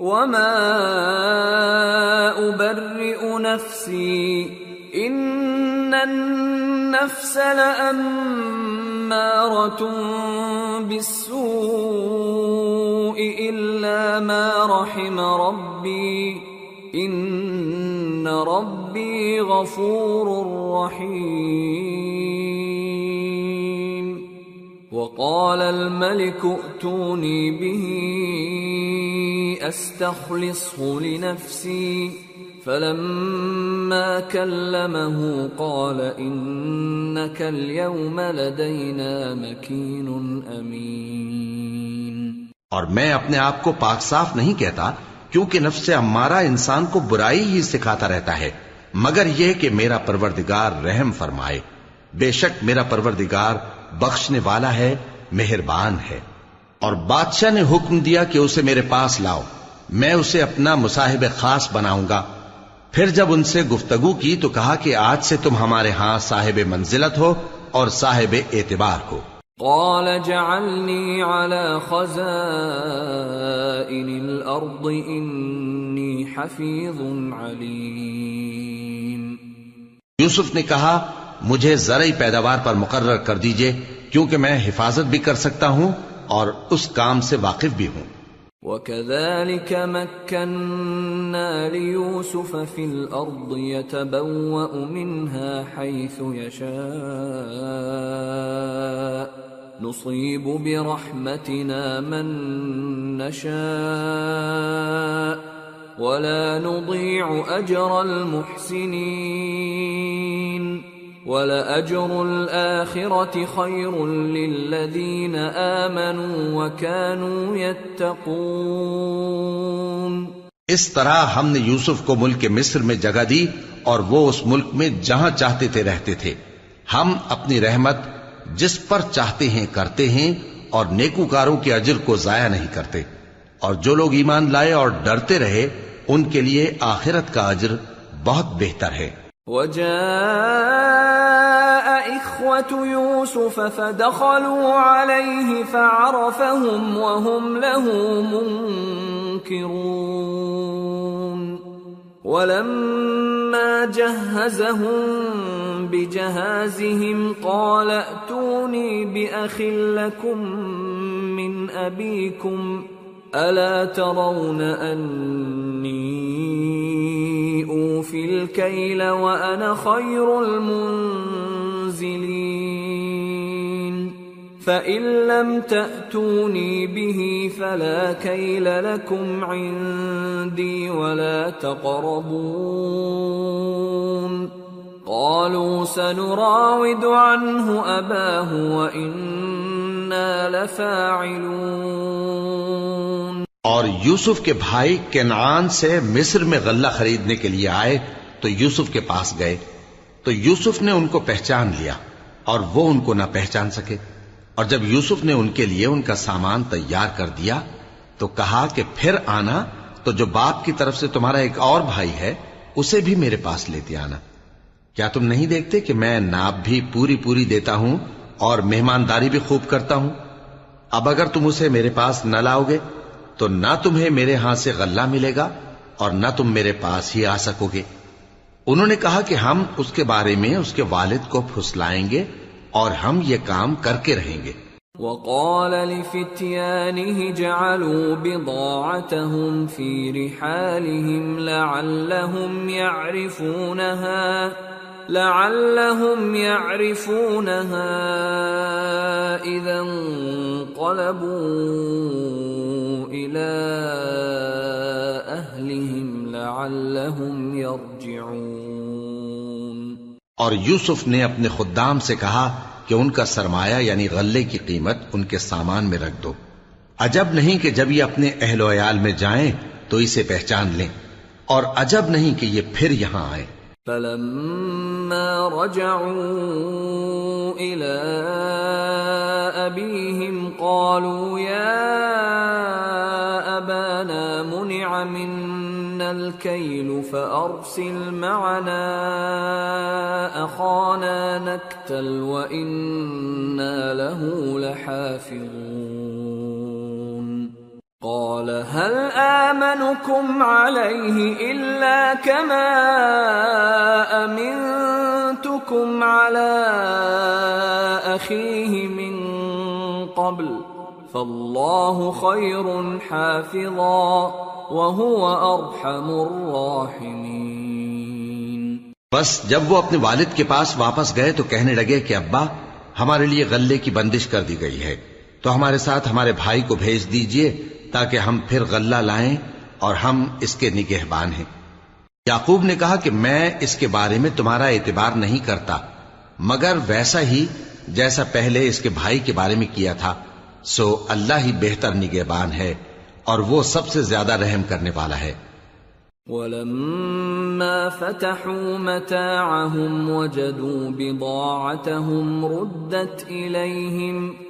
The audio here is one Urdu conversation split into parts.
وما ابرئ نفسی ان النفس لامارة بالسوء الا ما رحم ربی ان ربی غفور رحیم وقال الملك ائتوني به استخلصه لنفسي، فلما كلمه قال انك اليوم لدينا مكين امين اور میں اپنے آپ کو پاک صاف نہیں کہتا، کیونکہ نفس امارہ انسان کو برائی ہی سکھاتا رہتا ہے۔ مگر یہ کہ میرا پروردگار رحم فرمائے۔ بے شک میرا پروردگار بخشنے والا ہے، مہربان ہے۔ اور بادشاہ نے حکم دیا کہ اسے میرے پاس لاؤ۔ میں اسے اپنا مصاحب خاص بناؤں گا۔ پھر جب ان سے گفتگو کی تو کہا کہ آج سے تم ہمارے ہاں صاحب منزلت ہو اور صاحب اعتبار ہو۔ قال جعلني على خزائن الارض اني حفيظ عليم یوسف نے کہا مجھے زرعی پیداوار پر مقرر کر دیجیے کیونکہ میں حفاظت بھی کر سکتا ہوں اور اس کام سے واقف بھی ہوں۔ وكذلك مكنا ليوسف في الارض يتبوأ منها حيث يشاء نصيب برحمتنا من نشاء ولا نضيع اجر المحسنين ولأجر الآخرة خير للذين آمنوا وكانوا يتقون. اس طرح ہم نے یوسف کو ملک مصر میں جگہ دی اور وہ اس ملک میں جہاں چاہتے تھے رہتے تھے۔ ہم اپنی رحمت جس پر چاہتے ہیں کرتے ہیں اور نیکوکاروں کے اجر کو ضائع نہیں کرتے۔ اور جو لوگ ایمان لائے اور ڈرتے رہے، ان کے لیے آخرت کا اجر بہت بہتر ہے۔ وجاء إخوة يوسف فدخلوا عليه فعرفهم وهم له منكرون. ولما جهزهم بجهازهم قال ائتوني بأخ لكم من أبيكم ۖ ألا ترون أني أوفي الكيل وأنا خير المنزلين فإن لم تأتوني به فلا كيل لكم عندي ولا تقربون قالوا سنراود عنه أباه وإنا لفاعلون۔ اور یوسف کے بھائی کینعان سے مصر میں غلہ خریدنے کے لیے آئے، تو یوسف کے پاس گئے۔ تو یوسف نے ان کو پہچان لیا اور وہ ان کو نہ پہچان سکے۔ اور جب یوسف نے ان کے لیے ان کا سامان تیار کر دیا، تو کہا کہ پھر آنا، تو جو باپ کی طرف سے تمہارا ایک اور بھائی ہے، اسے بھی میرے پاس لیتے آنا۔ کیا تم نہیں دیکھتے کہ میں ناپ بھی پوری پوری دیتا ہوں؟ اور مہمانداری بھی خوب کرتا ہوں۔ اب اگر تم اسے میرے پاس نہ لاؤ گے تو نہ تمہیں میرے ہاں سے غلہ ملے گا اور نہ تم میرے پاس ہی آ سکو گے انہوں نے کہا کہ ہم اس کے بارے میں اس کے والد کو پھسلائیں گے اور ہم یہ کام کر کے رہیں گے۔ وقال لفتيانه جعلوا بضاعتهم في رحالهم لعلهم يعرفونها۔ لعلهم يعرفونها إذا انقلبوا إلى أهلهم لعلهم يرجعون. اور یوسف نے اپنے خدام سے کہا کہ ان کا سرمایہ یعنی غلے کی قیمت ان کے سامان میں رکھ دو۔ عجب نہیں کہ جب یہ اپنے اہل و عیال میں جائیں تو اسے پہچان لیں اور عجب نہیں کہ یہ پھر یہاں آئیں۔ فلما رجعوا إلى أبيهم قالوا يا أبانا منع منا الكيل فأرسل معنا أخانا نكتل وإنا له لحافظون قال، هل آمنكم عليه إلا كما أمنتكم على أخيه من قبل؟ فالله خير حافظا وهو أرحم الراحمين. بس جب وہ اپنے والد کے پاس واپس گئے تو کہنے لگے کہ ابا، ہمارے لیے غلے کی بندش کر دی گئی ہے، تو ہمارے ساتھ ہمارے بھائی کو بھیج دیجیے تاکہ ہم پھر غلہ لائیں اور ہم اس کے نگہبان ہیں۔ یعقوب نے کہا کہ میں اس کے بارے میں تمہارا اعتبار نہیں کرتا، مگر ویسا ہی جیسا پہلے اس کے بھائی کے بارے میں کیا تھا، سو اللہ ہی بہتر نگہبان ہے اور وہ سب سے زیادہ رحم کرنے والا ہے۔ ولما فتحوا متاعهم وجدوا بضاعتهم ردت إليهم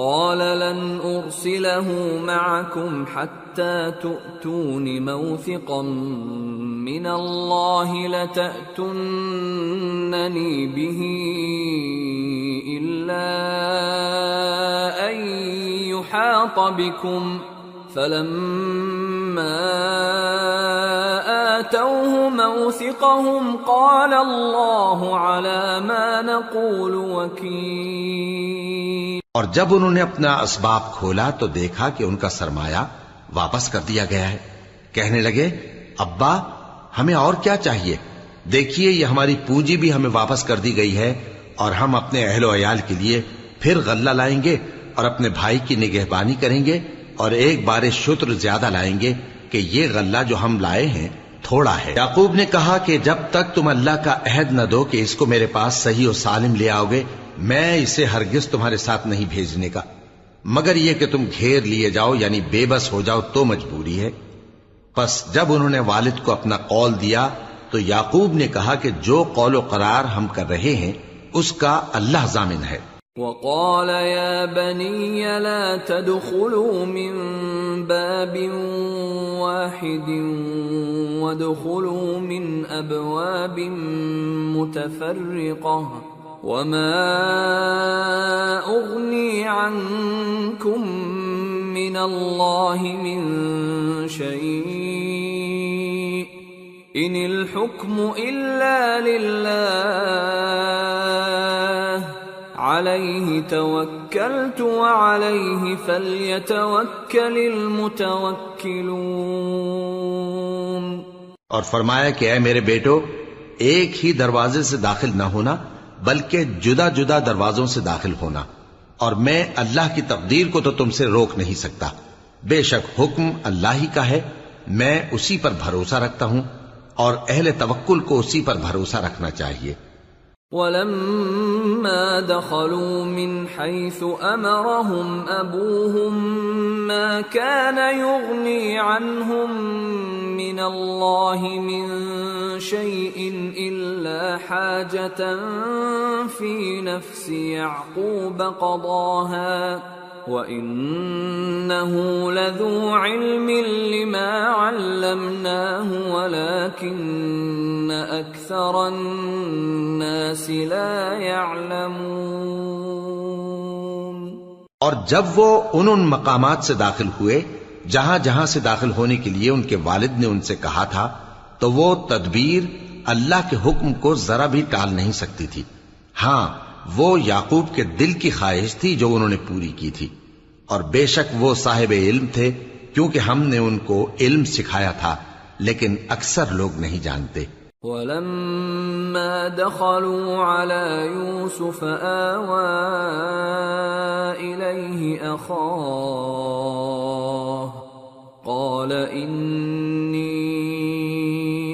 قال لن ارسله معكم حتى تؤتون موثقا من الله لتاتونني به الا ان يحاط بكم فلما آتوه موثقهم قال الله على ما نقول وكيل اور جب انہوں نے اپنا اسباب کھولا تو دیکھا کہ ان کا سرمایہ واپس کر دیا گیا ہے۔ کہنے لگے، ابا، ہمیں اور کیا چاہیے؟ دیکھیے، یہ ہماری پونجی بھی ہمیں واپس کر دی گئی ہے اور ہم اپنے اہل و عیال کے لیے پھر غلہ لائیں گے اور اپنے بھائی کی نگہبانی کریں گے اور ایک بار شتر زیادہ لائیں گے کہ یہ غلہ جو ہم لائے ہیں تھوڑا ہے۔ یعقوب نے کہا کہ جب تک تم اللہ کا عہد نہ دو کہ اس کو میرے پاس صحیح و سالم لے آؤ گے میں اسے ہرگز تمہارے ساتھ نہیں بھیجنے کا۔ مگر یہ کہ تم گھیر لیے جاؤ یعنی بے بس ہو جاؤ تو مجبوری ہے۔ پس جب انہوں نے والد کو اپنا قول دیا، تو یعقوب نے کہا کہ جو قول و قرار ہم کر رہے ہیں، اس کا اللہ ضامن ہے۔ وقال يا بني لا تدخلوا من باب واحد وادخلوا من ابواب متفرقه وما اغني عنكم من الله من شيء ان الحكم الا لله عليه توكلت وعليه فليتوكل المتوكلون اور فرمایا کہ اے میرے بیٹو، ایک ہی دروازے سے داخل نہ ہونا بلکہ جدا جدا دروازوں سے داخل ہونا۔ اور میں اللہ کی تقدیر کو تو تم سے روک نہیں سکتا۔ بے شک حکم اللہ ہی کا ہے۔ میں اسی پر بھروسہ رکھتا ہوں اور اہل توکل کو اسی پر بھروسہ رکھنا چاہیے۔ ولما دخلوا من حيث امرهم ابوهم ما كان يغني عنهم من الله من شيء الا حاجه في نفس يعقوب قضاها وانه لذو علم لما علمناه ولكن اكثر الناس لا يعلمون اور جب وہ ان ان مقامات سے داخل ہوئے، جہاں جہاں سے داخل ہونے کے لیے ان کے والد نے ان سے کہا تھا، تو وہ تدبیر اللہ کے حکم کو ذرا بھی ٹال نہیں سکتی تھی۔ ہاں وہ یعقوب کے دل کی خواہش تھی جو انہوں نے پوری کی تھی۔ اور بے شک وہ صاحب علم تھے، کیونکہ ہم نے ان کو علم سکھایا تھا، لیکن اکثر لوگ نہیں جانتے۔ ولما دخلوا على يوسف آوى إليه أخاه، قال إني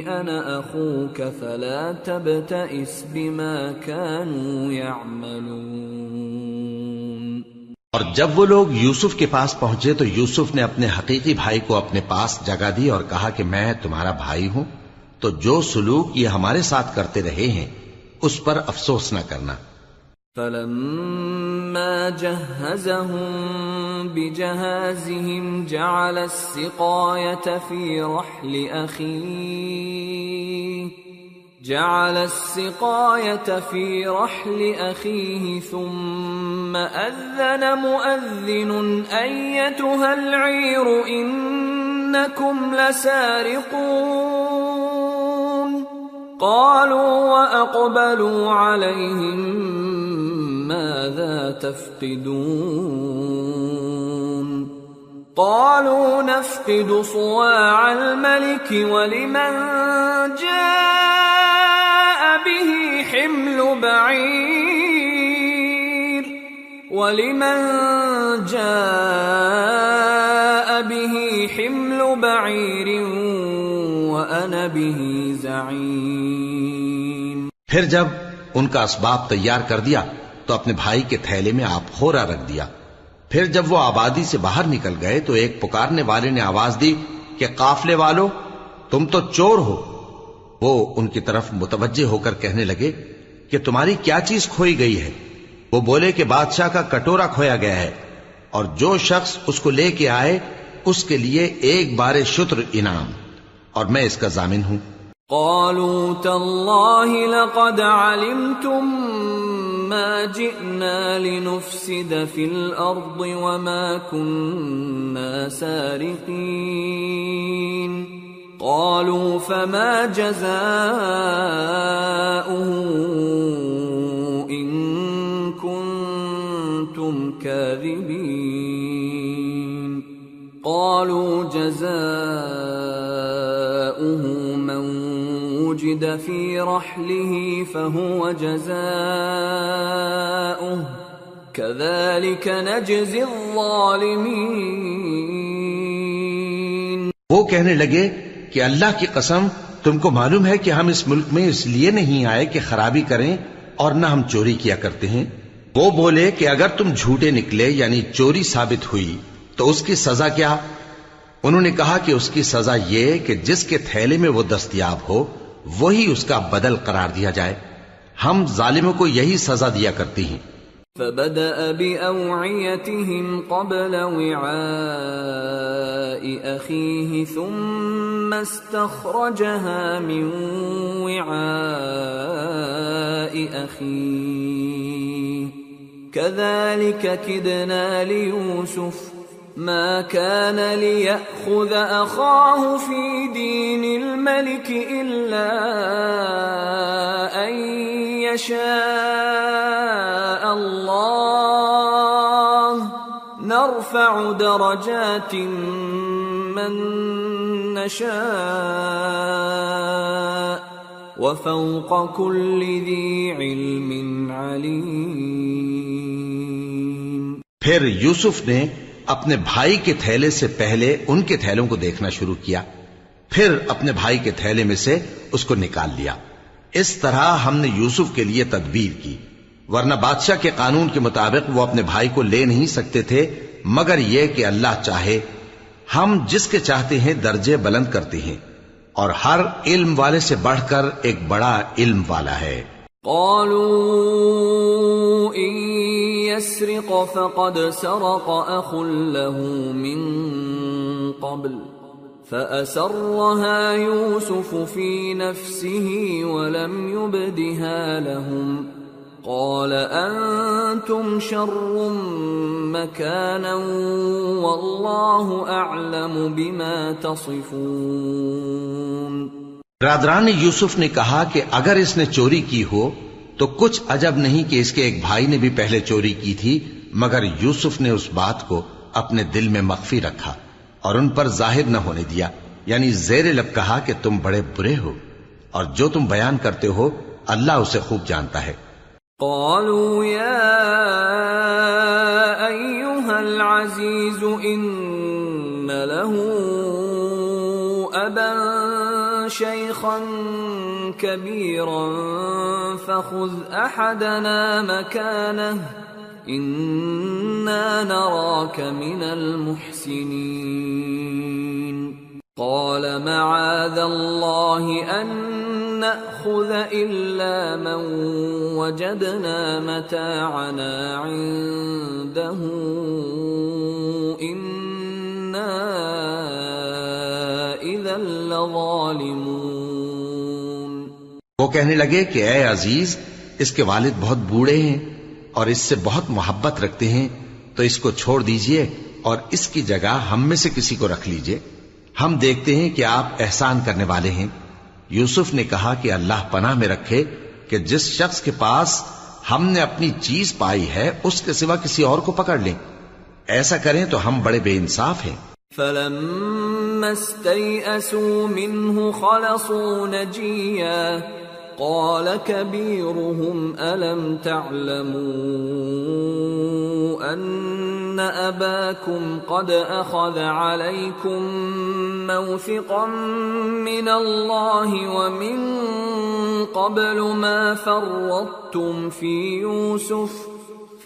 أنا أخوك فلا تبتئس بما كانوا يعملون اور جب وہ لوگ یوسف کے پاس پہنچے تو یوسف نے اپنے حقیقی بھائی کو اپنے پاس جگہ دی اور کہا کہ میں تمہارا بھائی ہوں، تو جو سلوک یہ ہمارے ساتھ کرتے رہے ہیں، اس پر افسوس نہ کرنا۔ فلما جهزهم بجهازهم جعل السقاية في رحل أخيه جعل السقاية في رحل أخيه ثم أذن مؤذن أيتها العير إنكم لسارقون. قالوا وأقبلوا عليهم ماذا تفقدون. قالوا نفقد صواع الملك ولمن جاء به حمل بعير ولمن جاء به حمل بعير وأنا به زعيم پھر جب ان کا اسباب تیار کر دیا تو اپنے بھائی کے تھیلے میں آپ خورا رکھ دیا۔ پھر جب وہ آبادی سے باہر نکل گئے تو ایک پکارنے والے نے آواز دی کہ قافلے والو، تم تو چور ہو۔ وہ ان کی طرف متوجہ ہو کر کہنے لگے کہ تمہاری کیا چیز کھوئی گئی ہے؟ وہ بولے کہ بادشاہ کا کٹورا کھویا گیا ہے اور جو شخص اس کو لے کے آئے، اس کے لیے ایک بار شتر انعام اور میں اس کا ضامن ہوں۔ قالوا تالله لقد علمتم ما جئنا لنفسد في الارض وما كنا سارقين قالوا فما جزاؤه ان كنتم كاذبين قالوا جزاؤه وجد في رحله فهو جزاؤه. كذلك نجزي الظالمين. وہ کہنے لگے کہ اللہ کی قسم، تم کو معلوم ہے کہ ہم اس ملک میں اس لیے نہیں آئے کہ خرابی کریں اور نہ ہم چوری کیا کرتے ہیں۔ وہ بولے کہ اگر تم جھوٹے نکلے یعنی چوری ثابت ہوئی، تو اس کی سزا کیا؟ انہوں نے کہا کہ اس کی سزا یہ کہ جس کے تھیلے میں وہ دستیاب ہو وہی اس کا بدل قرار دیا جائے۔ ہم ظالموں کو یہی سزا دیا کرتی ہیں۔ فبدأ بأوعيتهم قبل وعاء أخيه ثم استخرجها من وعاء أخيه۔ كذلك كدنا ليوسف ما كان ليأخذ أخاه في دين الملك إلا أن يشاء الله. نرفع درجات من نشاء وفوق كل ذي علم عليم. پھر یوسف نے اپنے بھائی کے تھیلے سے پہلے ان کے تھیلوں کو دیکھنا شروع کیا، پھر اپنے بھائی کے تھیلے میں سے اس کو نکال لیا۔ اس طرح ہم نے یوسف کے لیے تدبیر کی۔ ورنہ بادشاہ کے قانون کے مطابق وہ اپنے بھائی کو لے نہیں سکتے تھے، مگر یہ کہ اللہ چاہے، ہم جس کے چاہتے ہیں درجے بلند کرتے ہیں۔ اور ہر علم والے سے بڑھ کر ایک بڑا علم والا ہے۔ قالوا ان يسرق فقد سرق اخ له من قبل فاسرها يوسف في نفسه ولم يبدها لهم قال انتم شر مكانا والله اعلم بما تصفون برادران یوسف نے کہا کہ اگر اس نے چوری کی ہو تو کچھ عجب نہیں کہ اس کے ایک بھائی نے بھی پہلے چوری کی تھی، مگر یوسف نے اس بات کو اپنے دل میں مخفی رکھا اور ان پر ظاہر نہ ہونے دیا یعنی زیر لب کہا کہ تم بڑے برے ہو اور جو تم بیان کرتے ہو، اللہ اسے خوب جانتا ہے۔ قالوا يا أيها العزيز إن له أبا شيخا كبيرا فخذ أحدنا مكانه. إنا نراك من المحسنين. قال معاذ الله أن نأخذ إلا من وجدنا متاعنا عنده. إنا إذا لظالمون. وہ کہنے لگے کہ اے عزیز، اس کے والد بہت بوڑھے ہیں اور اس سے بہت محبت رکھتے ہیں، تو اس کو چھوڑ دیجیے اور اس کی جگہ ہم میں سے کسی کو رکھ لیجیے۔ ہم دیکھتے ہیں کہ آپ احسان کرنے والے ہیں۔ یوسف نے کہا کہ اللہ پناہ میں رکھے کہ جس شخص کے پاس ہم نے اپنی چیز پائی ہے، اس کے سوا کسی اور کو پکڑ لیں۔ ایسا کریں تو ہم بڑے بے انصاف ہیں۔ فلما استيئسوا منه خلصوا نجيا۔ قال كبيرهم، ألم تعلموا أن أباكم قد أخذ عليكم موثقا من الله ومن قبل ما فرطتم في يوسف ۖ؟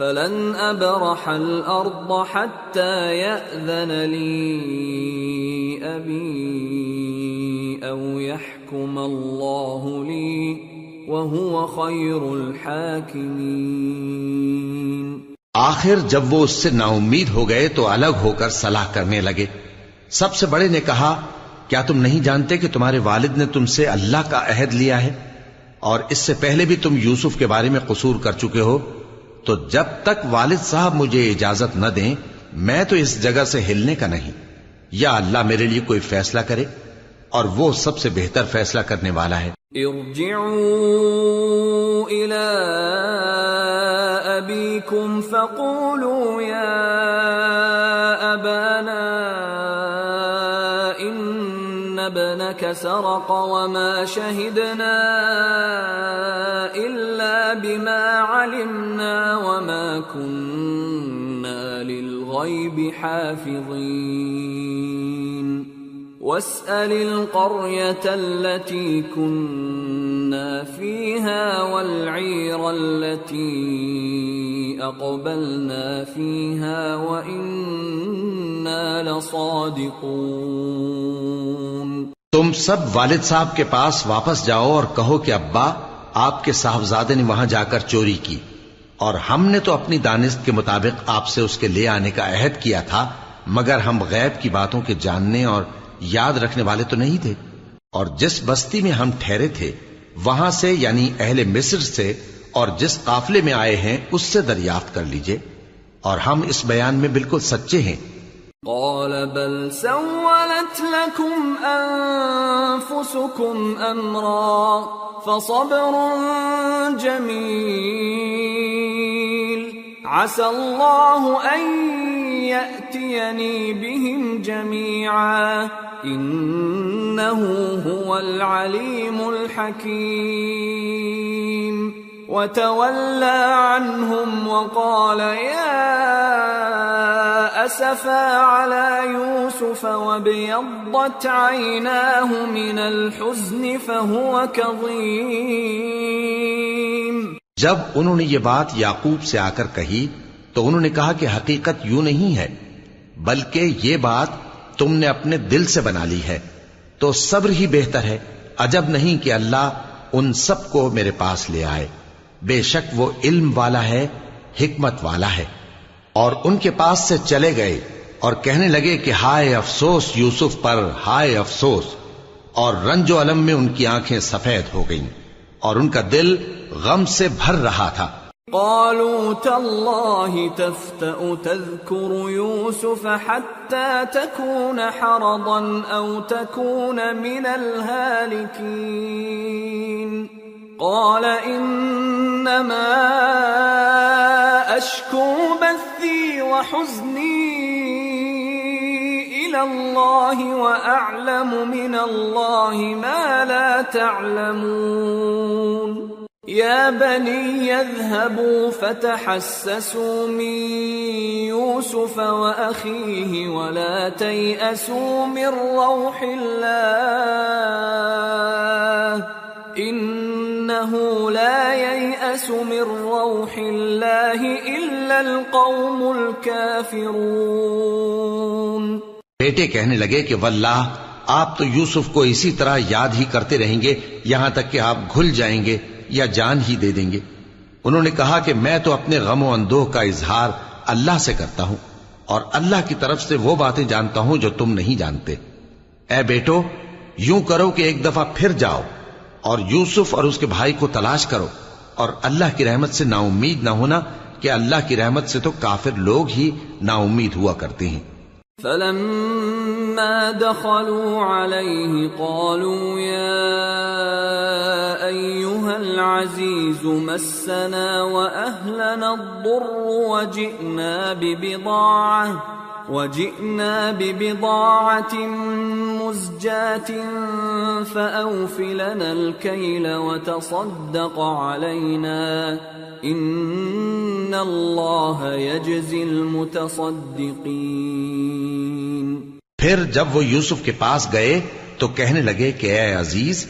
فلن أبرح الأرض حتى يأذن لي أبي أو يحكم الله لي وهو خير الحاكمين۔ آخر جب وہ اس سے نا امید ہو گئے تو الگ ہو کر صلاح کرنے لگے۔ سب سے بڑے نے کہا، کیا تم نہیں جانتے کہ تمہارے والد نے تم سے اللہ کا عہد لیا ہے؟ اور اس سے پہلے بھی تم یوسف کے بارے میں قصور کر چکے ہو۔ تو جب تک والد صاحب مجھے اجازت نہ دیں، میں تو اس جگہ سے ہلنے کا نہیں۔ یا اللہ میرے لیے کوئی فیصلہ کرے، اور وہ سب سے بہتر فیصلہ کرنے والا ہے۔ ارجعوا إلى أبيكم فقولوا يا أبانا إن ابنك سرق وما شهدنا إلا بما علمنا وما كنا للغيب حافظين. واسأل القرية التي كنا فيها والعير التي أقبلنا فيها وإنا لصادقون. تم سب والد صاحب کے پاس واپس جاؤ اور کہو کہ ابا آپ کے صاحبزادے نے وہاں جا کر چوری کی اور ہم نے تو اپنی دانست کے مطابق آپ سے اس کے لے آنے کا عہد کیا تھا، مگر ہم غیب کی باتوں کے جاننے اور یاد رکھنے والے تو نہیں تھے۔ اور جس بستی میں ہم ٹھہرے تھے، وہاں سے یعنی اہل مصر سے اور جس قافلے میں آئے ہیں، اس سے دریافت کر لیجیے۔ اور ہم اس بیان میں بالکل سچے ہیں۔ قال بل سولت لكم أنفسكم أمرا۔ فصبر جميل. عسى الله أن يأتيني بهم جميعا. إنه هو العليم الحكيم. وتولى عنهم وقال يا أسفا على يوسف وابيضت عيناه من الحزن فهو كظيم. جب انہوں نے یہ بات یعقوب سے آ کر کہی تو انہوں نے کہا کہ حقیقت یوں نہیں ہے، بلکہ یہ بات تم نے اپنے دل سے بنا لی ہے۔ تو صبر ہی بہتر ہے، عجب نہیں کہ اللہ ان سب کو میرے پاس لے آئے۔ بے شک وہ علم والا ہے، حکمت والا ہے۔ اور ان کے پاس سے چلے گئے اور کہنے لگے کہ ہائے افسوس یوسف پر، ہائے افسوس۔ اور رنج و علم میں ان کی آنکھیں سفید ہو گئیں اور ان کا دل غم سے بھر رہا تھا۔ قالوا تالله تفتأ تذكر يوسف حتى تكون حرضا أو تكون من الهالكين۔ قال إنما أشكو بثي وحزني إلى الله وأعلم من الله ما لا تعلمون. يا بني يذهبوا فتحسسوا من يوسف وأخيه ولا تيأسوا من روح الله. إنه لا ييأس من روح الله إلا القوم الكافرون. بیٹے کہنے لگے کہ واللہ، آپ تو یوسف کو اسی طرح یاد ہی کرتے رہیں گے، یہاں تک کہ آپ گھل جائیں گے یا جان ہی دے دیں گے۔ انہوں نے کہا کہ میں تو اپنے غم و اندوہ کا اظہار اللہ سے کرتا ہوں، اور اللہ کی طرف سے وہ باتیں جانتا ہوں جو تم نہیں جانتے۔ اے بیٹو، یوں کرو کہ ایک دفعہ پھر جاؤ۔ اور یوسف اور اس کے بھائی کو تلاش کرو اور اللہ کی رحمت سے نا امید نہ ہونا کہ اللہ کی رحمت سے تو کافر لوگ ہی نا امید ہوا کرتے ہیں۔ فلما دخلوا عليه قالوا يا ايها العزيز مسنا واهلنا الضر وجئنا ببضاعه وجئنا ببضاعة مزجاة فأوف لنا الكيل وتصدق علينا. إن الله يجزي المتصدقين. پھر جب وہ یوسف کے پاس گئے تو کہنے لگے کہ اے عزیز،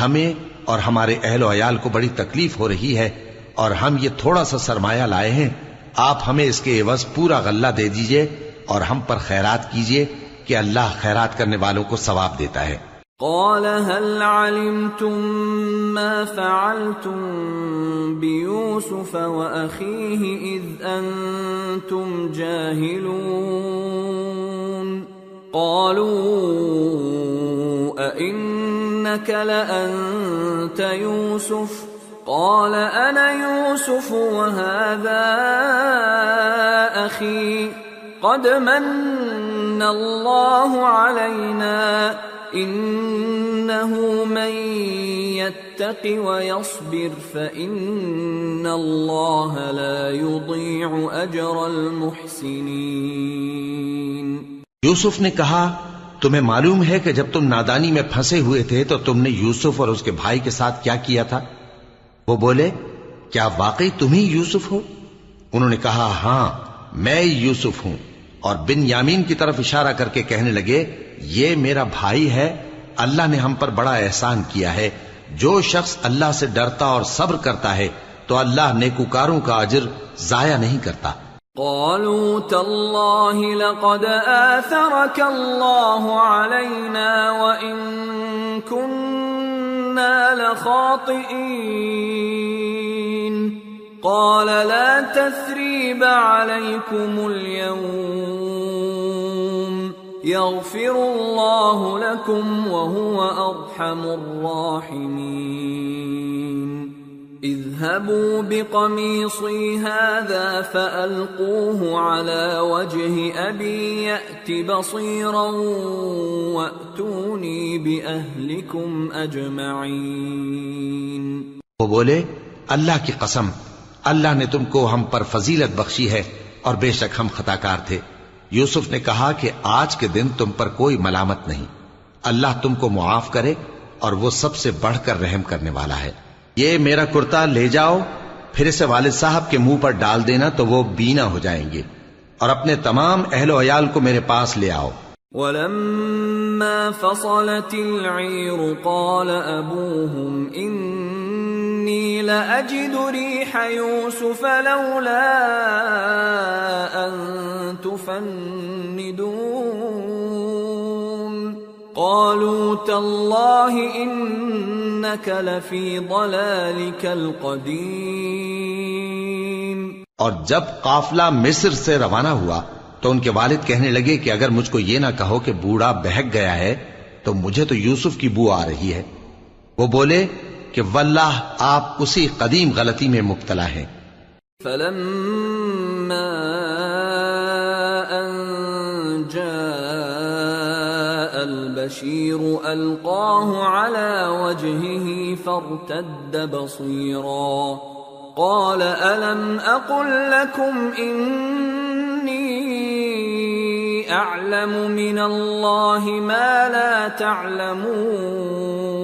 ہمیں اور ہمارے اہل و عیال کو بڑی تکلیف ہو رہی ہے اور ہم یہ تھوڑا سا سرمایہ لائے ہیں، آپ ہمیں اس کے عوض پورا غلہ دے دیجیے اور ہم پر خیرات کیجیے کہ اللہ خیرات کرنے والوں کو ثواب دیتا ہے۔ قال هل علمتم ما فعلتم بيوسف وأخيه إذ أنتم جاهلون؟ قالوا أئنك لأنت يوسف؟ قال أنا يوسف وهذا أخي۔ قد من الله علينا انه من يتق ويصبر فان الله لا يضيع اجر المحسنين. یوسف نے کہا، تمہیں معلوم ہے کہ جب تم نادانی میں پھنسے ہوئے تھے تو تم نے یوسف اور اس کے بھائی کے ساتھ کیا کیا تھا؟ وہ بولے، کیا واقعی تم ہی یوسف ہو؟ انہوں نے کہا ہاں میں یوسف ہوں۔ اور بن یامین کی طرف اشارہ کر کے کہنے لگے، یہ میرا بھائی ہے، اللہ نے ہم پر بڑا احسان کیا ہے۔ جو شخص اللہ سے ڈرتا اور صبر کرتا ہے، تو اللہ نیکوکاروں کا اجر ضائع نہیں کرتا۔ قالوا تالله لقد آثرك الله علينا وإن كنا لخاطئين قال لا تثريب عليكم اليوم يغفر الله لكم وهو ارحم الراحمين اذهبوا بقميصي هذا فالقوه على وجه ابي يات بصيرا واتوني باهلكم اجمعين وہ بولے، اللہ کی قسم اللہ نے تم کو ہم پر فضیلت بخشی ہے اور بے شک ہم خطا کار تھے۔ یوسف نے کہا کہ آج کے دن تم پر کوئی ملامت نہیں۔ اللہ تم کو معاف کرے اور وہ سب سے بڑھ کر رحم کرنے والا ہے۔ یہ میرا کرتا لے جاؤ، پھر اسے والد صاحب کے منہ پر ڈال دینا تو وہ بینا ہو جائیں گے۔ اور اپنے تمام اہل و عیال کو میرے پاس لے آؤ۔ ولما فصلت العير قال ابوهم ان إني لأجد ريح يوسف لولا أن تفندون. قالوا تالله إنك لفي ضلالك القديم. اور جب قافلہ مصر سے روانہ ہوا تو ان کے والد کہنے لگے کہ اگر مجھ کو یہ نہ کہو کہ بوڑھا بہک گیا ہے تو مجھے تو یوسف کی بو آ رہی ہے۔ وہ بولے کہ واللہ آپ اسی قدیم غلطی میں مبتلا ہیں۔ فلما ان جاء البشير القاه على وجهه فارتد بصيرا قال الم اقل لكم اني اعلم من الله ما لا تعلمون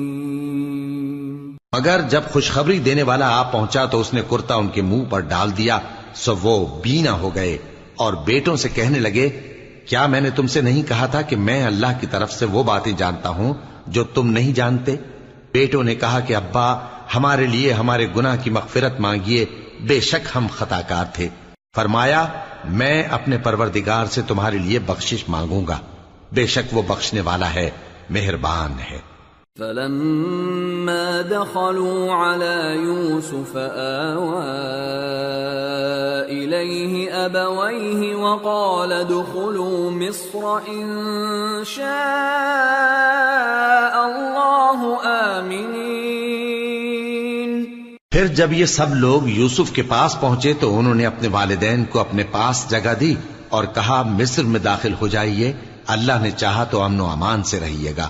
مگر جب خوشخبری دینے والا آ پہنچا تو اس نے کرتا ان کے منہ پر ڈال دیا، سو وہ بینا ہو گئے اور بیٹوں سے کہنے لگے، کیا میں نے تم سے نہیں کہا تھا کہ میں اللہ کی طرف سے وہ باتیں جانتا ہوں جو تم نہیں جانتے؟ بیٹوں نے کہا کہ ابا، ہمارے لیے ہمارے گناہ کی مغفرت مانگیے، بے شک ہم خطا کار تھے۔ فرمایا، میں اپنے پروردگار سے تمہارے لیے بخشش مانگوں گا۔ بے شک وہ بخشنے والا ہے، مہربان ہے۔ فلما دخلوا على يوسف آوى إليه أبويه وقال ادخلوا مصر إن شاء الله آمنين. پھر جب یہ سب لوگ یوسف کے پاس پہنچے تو انہوں نے اپنے والدین کو اپنے پاس جگہ دی اور کہا مصر میں داخل ہو جائیے، اللہ نے چاہا تو امن و امان سے رہیے گا۔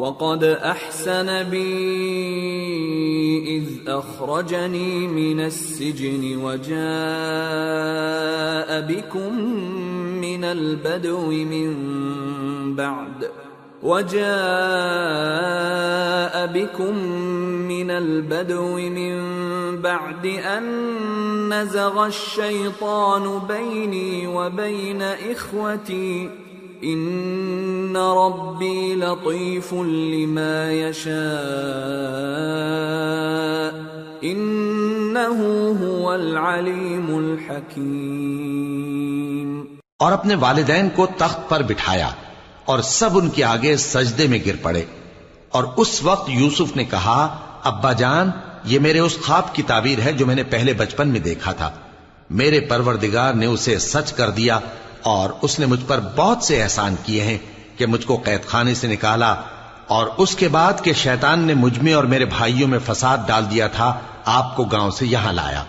وقد احسن بي اذ اخرجني من السجن وجاء بكم من البدو من بعد وجاء بكم من البدو من بعد ان نزغ الشيطان بيني وبين اخوتي ان ربی لطیف لما یشاء انه هو العلیم الحکیم اور اپنے والدین کو تخت پر بٹھایا اور سب ان کے آگے سجدے میں گر پڑے۔ اور اس وقت یوسف نے کہا، ابا جان، یہ میرے اس خواب کی تعبیر ہے جو میں نے پہلے بچپن میں دیکھا تھا۔ میرے پروردگار نے اسے سچ کر دیا اور اس نے مجھ پر بہت سے احسان کیے ہیں کہ مجھ کو قید خانے سے نکالا اور اس کے بعد کہ شیطان نے مجھ میں اور میرے بھائیوں میں فساد ڈال دیا تھا، آپ کو گاؤں سے یہاں لایا۔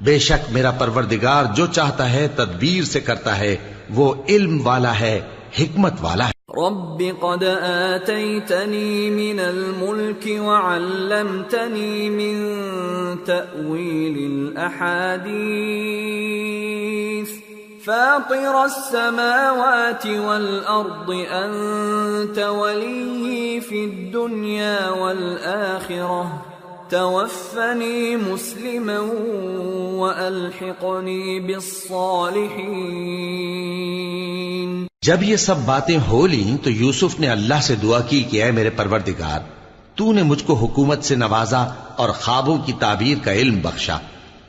بے شک میرا پروردگار جو چاہتا ہے، تدبیر سے کرتا ہے، وہ علم والا ہے، حکمت والا ہے۔ رب قد آتيتني من الملك وعلمتني من تأويل الأحاديث۔ فاطر السماوات والأرض، أنت ولي في الدنيا والآخرة. توفني مسلما وألحقني بالصالحين. جب یہ سب باتیں ہو لیں تو یوسف نے اللہ سے دعا کی کہ اے میرے پروردگار، تو نے مجھ کو حکومت سے نوازا اور خوابوں کی تعبیر کا علم بخشا۔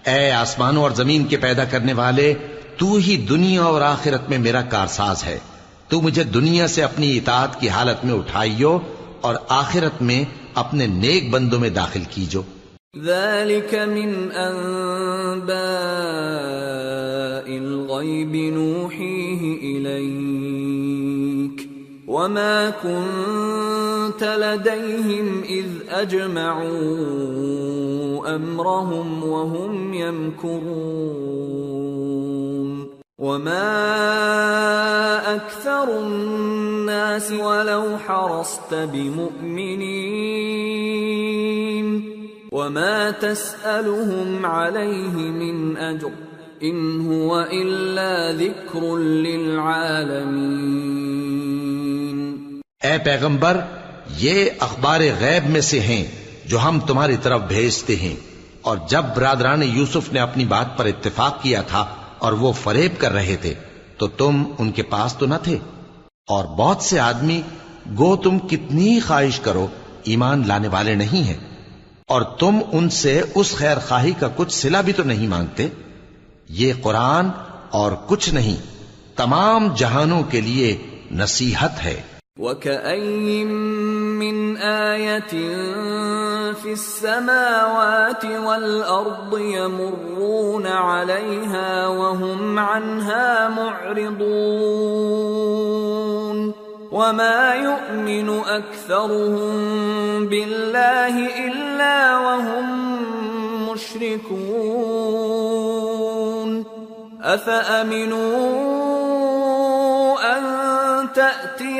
اے آسمانوں اور زمین کے پیدا کرنے والے تو ہی دنیا اور آخرت میں میرا کارساز ہے۔ تو مجھے دنیا سے اپنی اطاعت کی حالت میں اٹھائیو اور آخرت میں اپنے نیک بندوں میں داخل کیجو۔ ذلك من انباء الغيب نوحيه اليك وما كنت لديهم اذ اجمعوا امرهم وهم يمكرون۔ وما اكثر الناس ولو حرصت بمؤمنين وما تسالهم عليه من اجر ان هو الا ذكر للعالمين اے پیغمبر، یہ اخبار غیب میں سے ہیں جو ہم تمہاری طرف بھیجتے ہیں۔ اور جب برادران یوسف نے اپنی بات پر اتفاق کیا تھا اور وہ فریب کر رہے تھے، تو تم ان کے پاس تو نہ تھے۔ اور بہت سے آدمی، گو تم کتنی خواہش کرو، ایمان لانے والے نہیں ہیں۔ اور تم ان سے اس خیر خواہی کا کچھ سلا بھی تو نہیں مانگتے۔ یہ قرآن اور کچھ نہیں، تمام جہانوں کے لیے نصیحت ہے۔ وَكَأَيِّن مِّنْ آيَةٍ فِي السَّمَاوَاتِ وَالْأَرْضِ يَمُرُّونَ عَلَيْهَا وَهُمْ عَنْهَا مُعْرِضُونَ وَمَا يُؤْمِنُ أَكْثَرُهُم بِاللَّهِ إِلَّا وَهُم مُشْرِكُونَ أَفَأَمِنُوا أَن تَأْتِيَ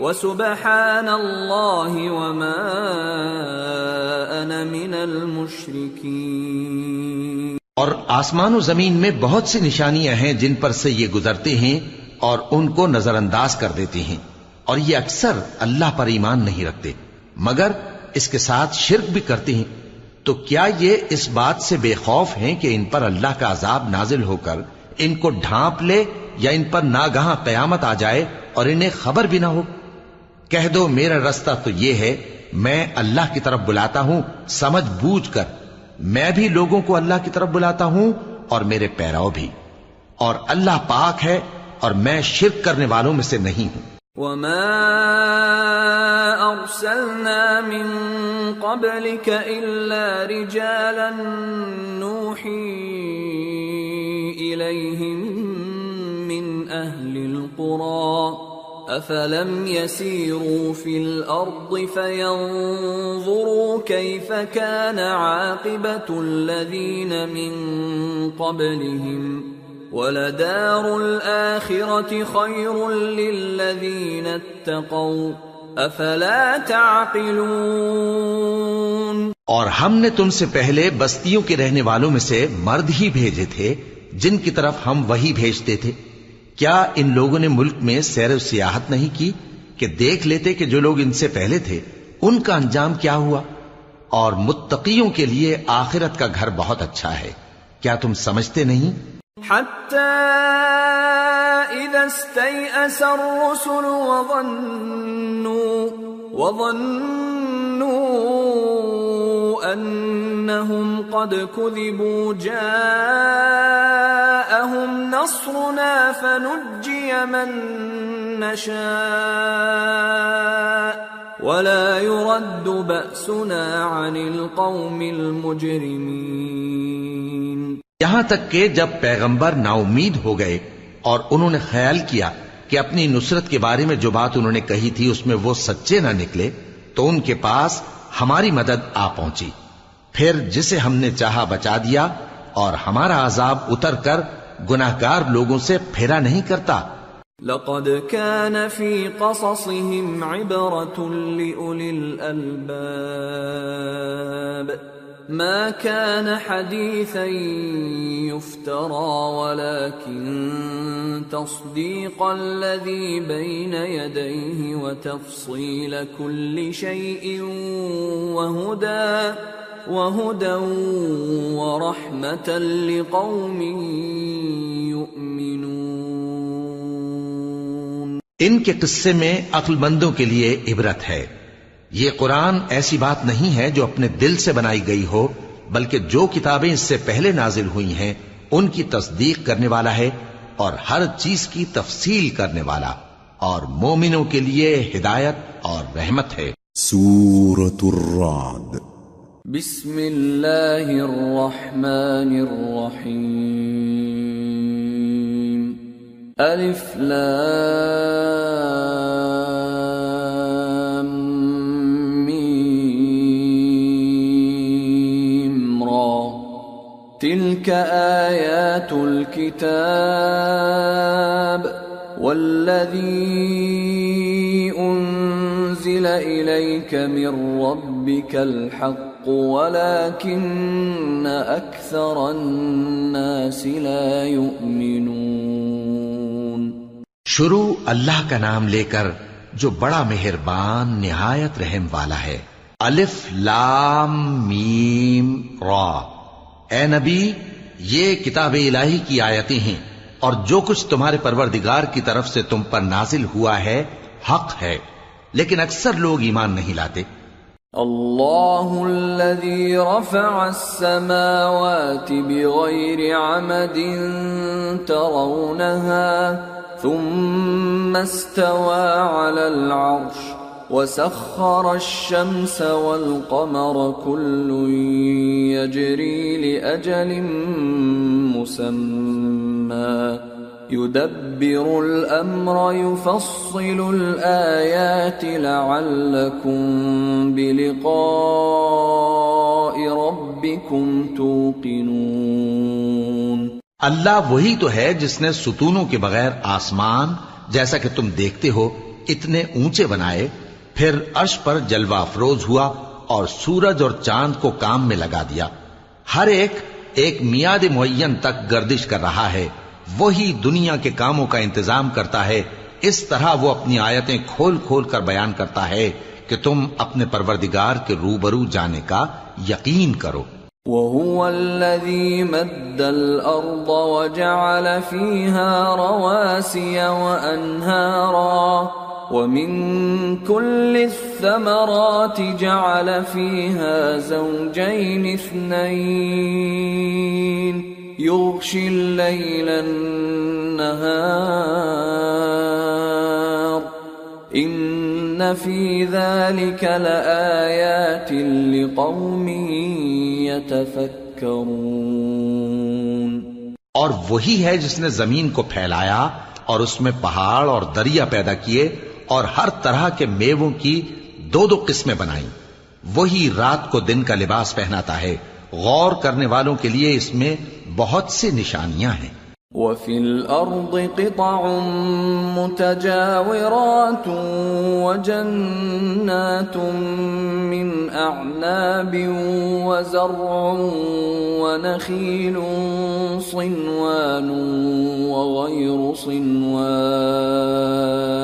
وسبحان الله وما أنا من اور آسمان و زمین میں بہت سی نشانیاں ہیں جن پر سے یہ گزرتے ہیں اور ان کو نظر انداز کر دیتے ہیں اور یہ اکثر اللہ پر ایمان نہیں رکھتے، مگر اس کے ساتھ شرک بھی کرتے ہیں۔ تو کیا یہ اس بات سے بے خوف ہیں کہ ان پر اللہ کا عذاب نازل ہو کر ان کو ڈھانپ لے یا ان پر ناگہاں قیامت آ جائے اور انہیں خبر بھی نہ ہو؟ کہہ دو میرا رستہ تو یہ ہے، میں اللہ کی طرف بلاتا ہوں، سمجھ بوجھ کر۔ میں بھی لوگوں کو اللہ کی طرف بلاتا ہوں اور میرے پیراؤ بھی۔ اور اللہ پاک ہے اور میں شرک کرنے والوں میں سے نہیں ہوں۔ وما أرسلنا من قبلك إلا رجالا نوحي إليهم من أهل القرى۔ أفلم يسيروا في الأرض فينظروا كيف كان عاقبة الذين من قبلهم ولدار الآخرة خير للذين اتقوا أفلا تعقلون اور ہم نے تم سے پہلے بستیوں کے رہنے والوں میں سے مرد ہی بھیجے تھے جن کی طرف ہم وہی بھیجتے تھے۔ کیا ان لوگوں نے ملک میں سیر و سیاحت نہیں کی کہ دیکھ لیتے کہ جو لوگ ان سے پہلے تھے، ان کا انجام کیا ہوا؟ اور متقیوں کے لیے آخرت کا گھر بہت اچھا ہے۔ کیا تم سمجھتے نہیں؟ حتى إذا استيأس الرسل وظنوا وظنوا أنهم قد كذبوا جاءهم نصرنا فنجي من نشاء ولا يرد بأسنا عن القوم المجرمين. یہاں تک کہ جب پیغمبر نا امید ہو گئے اور انہوں نے خیال کیا کہ اپنی نصرت کے بارے میں جو بات انہوں نے کہی تھی اس میں وہ سچے نہ نکلے، تو ان کے پاس ہماری مدد آ پہنچی۔ پھر جسے ہم نے چاہا بچا دیا اور ہمارا عذاب اتر کر گناہگار لوگوں سے پھیرا نہیں کرتا۔ لقد كان في قصصهم عبرة لأولي الألباب۔ ما كان حديثا يفترى، ولكن تصديق الذي بين يديه وتفصيل كل شيء وهدى وهدى ورحمة لقوم يؤمنون. ان کے قصے میں عقل مندوں کے لیے عبرت ہے۔ یہ قرآن ایسی بات نہیں ہے جو اپنے دل سے بنائی گئی ہو بلکہ جو کتابیں اس سے پہلے نازل ہوئی ہیں ان کی تصدیق کرنے والا ہے اور ہر چیز کی تفصیل کرنے والا اور مومنوں کے لیے ہدایت اور رحمت ہے۔ سورة الرعد۔ بسم اللہ الرحمن الرحیم۔ الف لام۔ تلك آیات الكتاب والذي أنزل إليك من ربك الحق ولكن أكثر الناس لا يؤمنون. شروع اللہ کا نام لے کر جو بڑا مہربان نہایت رحم والا ہے. الف لام میم را. اے نبی، یہ کتاب الہی کی آیتیں ہیں اور جو کچھ تمہارے پروردگار کی طرف سے تم پر نازل ہوا ہے، حق ہے، لیکن اکثر لوگ ایمان نہیں لاتے۔ الله الذي رفع السماوات بغير عمد ترونها ثم استوى على العرش۔ وسخر الشمس والقمر كل يجري لأجل مسمى. يدبر الأمر، يفصل الآيات لعلكم بلقاء ربكم توقنون. اللہ وہی تو ہے جس نے ستونوں کے بغیر آسمان، جیسا کہ تم دیکھتے ہو، اتنے اونچے بنائے پھر عرش پر جلوہ افروز ہوا اور سورج اور چاند کو کام میں لگا دیا۔ ہر ایک ایک میاد معین تک گردش کر رہا ہے۔ وہی دنیا کے کاموں کا انتظام کرتا ہے۔ اس طرح وہ اپنی آیتیں کھول کھول کر بیان کرتا ہے کہ تم اپنے پروردگار کے روبرو جانے کا یقین کرو۔ وهو الذي مد الأرض وجعل فيها رواسي وأنهارا۔ ومن كل الثمرات جعل فيها زوجين اثنين يغشي الليل النهار ان في ذلك لآيات لقوم يتفكرون اور وہی ہے جس نے زمین کو پھیلایا اور اس میں پہاڑ اور دریا پیدا کیے اور ہر طرح کے میووں کی دو دو قسمیں بنائیں۔ وہی رات کو دن کا لباس پہناتا ہے۔ غور کرنے والوں کے لیے اس میں بہت سی نشانیاں ہیں۔ وفي الأرض قطع متجاورات وجنات من أعناب وزرع ونخيل صنوان وغير صنوان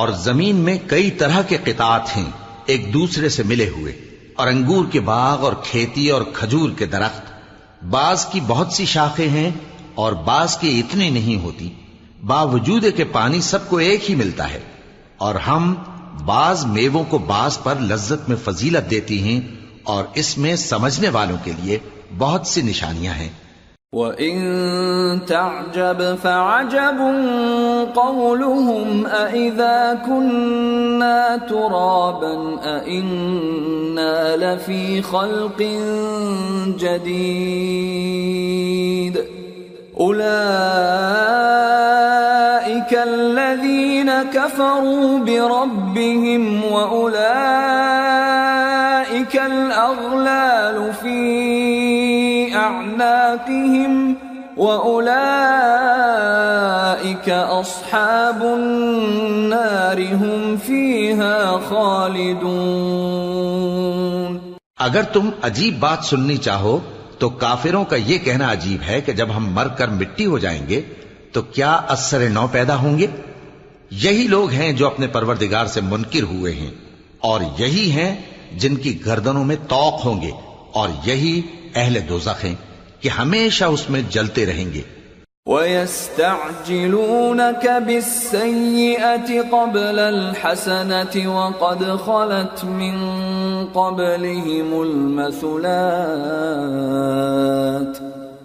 اور زمین میں کئی طرح کے قطعات ہیں، ایک دوسرے سے ملے ہوئے۔ اور انگور کے باغ اور کھیتی اور کھجور کے درخت۔ بعض کی بہت سی شاخیں ہیں اور بعض کی اتنی نہیں ہوتی۔ باوجود کے پانی سب کو ایک ہی ملتا ہے۔ اور ہم بعض میووں کو بعض پر لذت میں فضیلت دیتی ہیں اور اس میں سمجھنے والوں کے لیے بہت سی نشانیاں ہیں۔ وَإِن تَعْجَبْ فَعَجَبٌ قَوْلُهُمْ أَإِذَا كُنَّا تُرَابًا أَإِنَّا لَفِي خَلْقٍ جَدِيدٍ أُولَئِكَ الَّذِينَ كَفَرُوا بِرَبِّهِمْ وَأُولَئِكَ الْأَغْلَالُ فِي أَعْنَاقِهِمْ وَأُولَئِكَ أَصْحَابُ النَّارِ هُمْ فِيهَا خَالِدُونَ اگر تم عجیب بات سننی چاہو تو کافروں کا یہ کہنا عجیب ہے کہ جب ہم مر کر مٹی ہو جائیں گے تو کیا اثر نو پیدا ہوں گے؟ یہی لوگ ہیں جو اپنے پروردگار سے منکر ہوئے ہیں اور یہی ہیں جن کی گردنوں میں توق ہوں گے اور یہی اہل دوزخ ہیں کہ ہمیشہ اس میں جلتے رہیں گے۔ وَيَسْتَعْجِلُونَكَ بِالسَّيِّئَةِ قَبْلَ الْحَسَنَةِ وَقَدْ خَلَتْ مِن قَبْلِهِمُ الْمَثُلَاتِ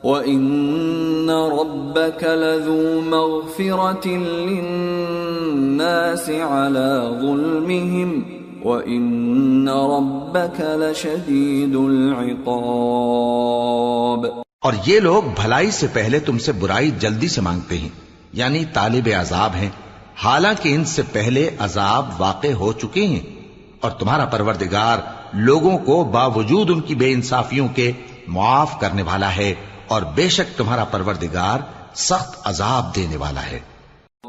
وَإِنَّ رَبَّكَ لَذُو مَغْفِرَةٍ لِلنَّاسِ عَلَى ظُلْمِهِمْ وَإِنَّ رَبَّكَ لَشَدِيدُ الْعِقَابِ اور یہ لوگ بھلائی سے پہلے تم سے برائی جلدی سے مانگتے ہیں یعنی طالب عذاب ہیں۔ حالانکہ ان سے پہلے عذاب واقع ہو چکے ہیں۔ اور تمہارا پروردگار لوگوں کو باوجود ان کی بے انصافیوں کے معاف کرنے والا ہے، اور بے شک تمہارا پروردگار سخت عذاب دینے والا ہے۔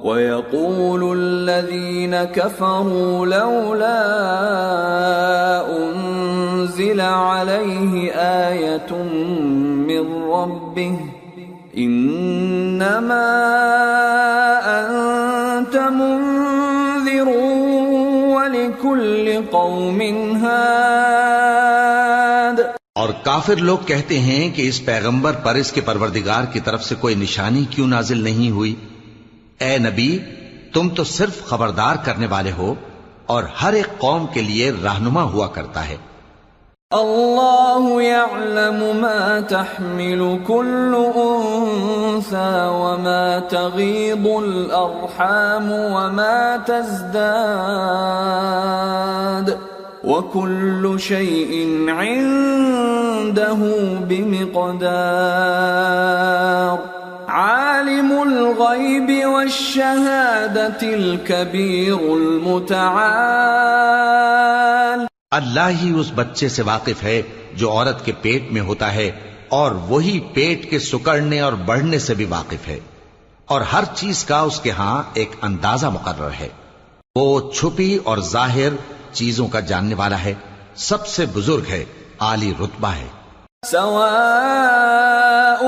وَيَقُولُ الَّذِينَ كَفَرُوا لَوْلَا أُنزِلَ عَلَيْهِ آيَةٌ مِّن رَّبِّهِ إِنَّمَا أَنتَ مُنذِرٌ وَلِكُلِّ كل قوم هاد اور کافر لوگ کہتے ہیں کہ اس پیغمبر پر اس کے پروردگار کی طرف سے کوئی نشانی کیوں نازل نہیں ہوئی؟ اے نبی، تم تو صرف خبردار کرنے والے ہو اور ہر ایک قوم کے لیے رہنما ہوا کرتا ہے۔ الله يعلم ما تحمل كل أنثى وما تغيض الأرحام وما تزداد وكل شيء عنده بمقدار۔ عالم الغيب والشهادة الكبير المتعال. اللہ ہی اس بچے سے واقف ہے جو عورت کے پیٹ میں ہوتا ہے اور وہی پیٹ کے سکڑنے اور بڑھنے سے بھی واقف ہے اور ہر چیز کا اس کے ہاں ایک اندازہ مقرر ہے۔ وہ چھپی اور ظاہر چیزوں کا جاننے والا ہے۔ سب سے بزرگ ہے عالی رتبہ ہے۔ سواء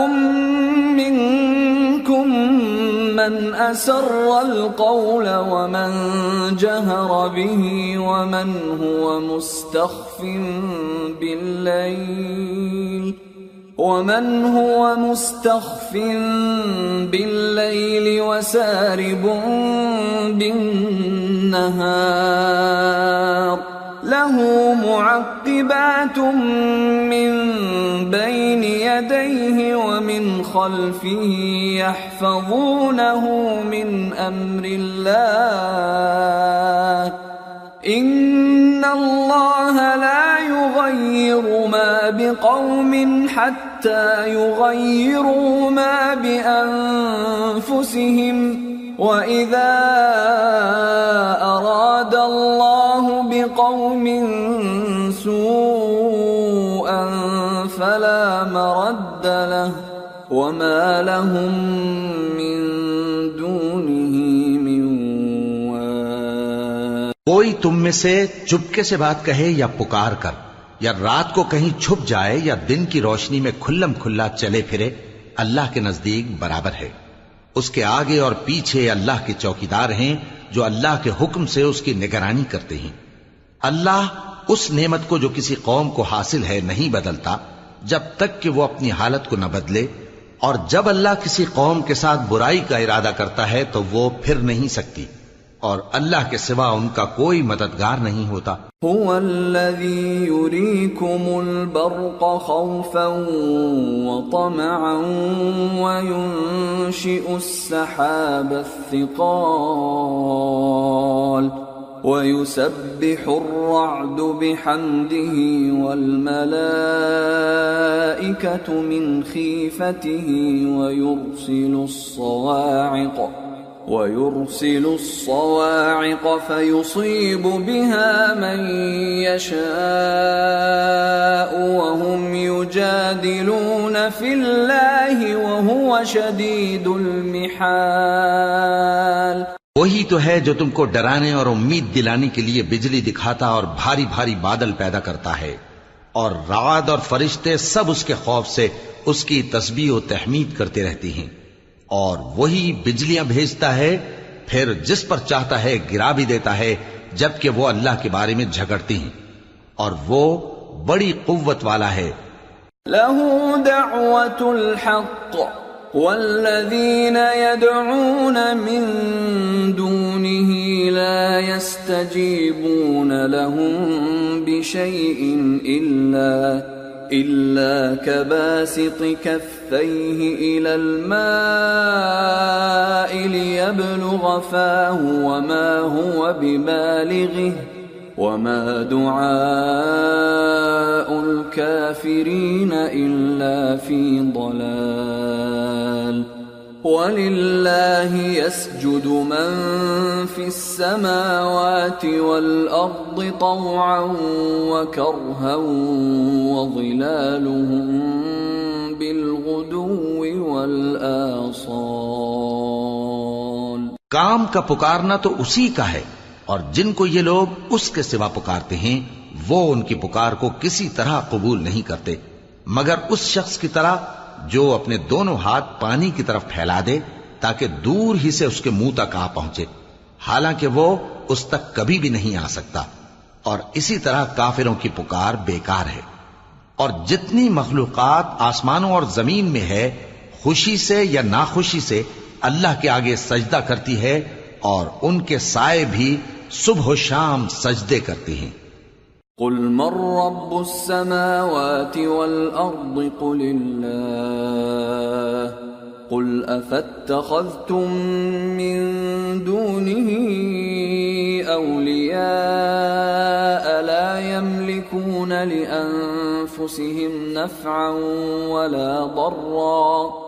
من أسر القول ومن جهر به ومن هو مستخف بالليل ومن هو مستخف بالليل وسارب بالنهار له معقبات من بين يديه ومن خلفه يحفظونه من امر الله. ان الله لا يغير ما بقوم حتى يغيروا ما بانفسهم واذا اراد الله بقوم سوءا فلا مرد له وما لهم من دونه من وال کوئی تم میں سے چپکے سے بات کہے یا پکار کر، یا رات کو کہیں چھپ جائے یا دن کی روشنی میں کھلم کھلا چلے پھرے، اللہ کے نزدیک برابر ہے۔ اس کے آگے اور پیچھے اللہ کے چوکیدار ہیں جو اللہ کے حکم سے اس کی نگرانی کرتے ہیں۔ اللہ اس نعمت کو جو کسی قوم کو حاصل ہے نہیں بدلتا جب تک کہ وہ اپنی حالت کو نہ بدلے، اور جب اللہ کسی قوم کے ساتھ برائی کا ارادہ کرتا ہے تو وہ پھر نہیں سکتی، اور اللہ کے سوا ان کا کوئی مددگار نہیں ہوتا۔ هو الذي يريكم البرق خوفا وطمعا وينشئ السحاب الثقال۔ ويسبح الرعد بحمده والملائكة من خيفته ويرسل الصواعق ويرسل الصواعق فيصيب بها من يشاء وهم يجادلون في الله وهو شديد المحال وہی تو ہے جو تم کو ڈرانے اور امید دلانے کے لیے بجلی دکھاتا اور بھاری بھاری بادل پیدا کرتا ہے۔ اور رعد اور فرشتے سب اس کے خوف سے اس کی تسبیح و تحمید کرتے رہتی ہیں۔ اور وہی بجلیاں بھیجتا ہے، پھر جس پر چاہتا ہے گرا بھی دیتا ہے، جبکہ وہ اللہ کے بارے میں جھگڑتی ہیں۔ اور وہ بڑی قوت والا ہے۔ له دعوة الحق۔ والذين يدعون من دونه لا يستجيبون لهم بشيء إلا إلا كباسط كفيه إلى الماء ليبلغ فاه وما هو ببالغه وما دعاء الكافرين إلا في ضلال ولله يسجد من في السماوات والأرض طوعا وكرها وظلالهم بالغدو والآصال کام کا پکارنا تو اسی کا ہے۔ اور جن کو یہ لوگ اس کے سوا پکارتے ہیں، وہ ان کی پکار کو کسی طرح قبول نہیں کرتے۔ مگر اس شخص کی طرح جو اپنے دونوں ہاتھ پانی کی طرف پھیلا دے تاکہ دور ہی سے اس کے منہ تک آ پہنچے۔ حالانکہ وہ اس تک کبھی بھی نہیں آ سکتا۔ اور اسی طرح کافروں کی پکار بیکار ہے۔ اور جتنی مخلوقات آسمانوں اور زمین میں ہے، خوشی سے یا ناخوشی سے اللہ کے آگے سجدہ کرتی ہے اور ان کے سائے بھی صبح و شام سجدے کرتے ہیں۔ قل من رب السماوات والأرض؟ قل الله۔ قل أفاتخذتم من دونه أولياء لا يملكون لأنفسهم نفعا ولا ضرا۔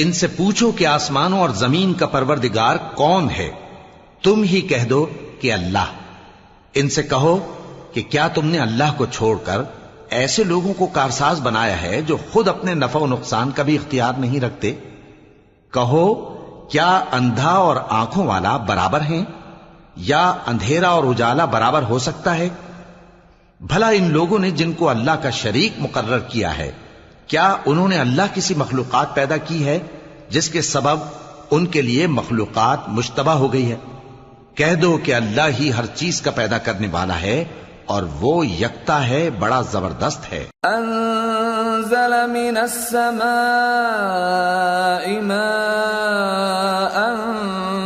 ان سے پوچھو کہ آسمانوں اور زمین کا پروردگار کون ہے۔ تم ہی کہہ دو کہ اللہ۔ ان سے کہو کہ کیا تم نے اللہ کو چھوڑ کر ایسے لوگوں کو کارساز بنایا ہے جو خود اپنے نفع و نقصان کا بھی اختیار نہیں رکھتے؟ کہو، کیا اندھا اور آنکھوں والا برابر ہیں؟ یا اندھیرا اور اجالا برابر ہو سکتا ہے؟ بھلا ان لوگوں نے جن کو اللہ کا شریک مقرر کیا ہے کیا انہوں نے اللہ کسی مخلوقات پیدا کی ہے جس کے سبب ان کے لیے مخلوقات مشتبہ ہو گئی ہے؟ کہہ دو کہ اللہ ہی ہر چیز کا پیدا کرنے والا ہے اور وہ یکتا ہے، بڑا زبردست ہے۔ أنزل من السماء ماء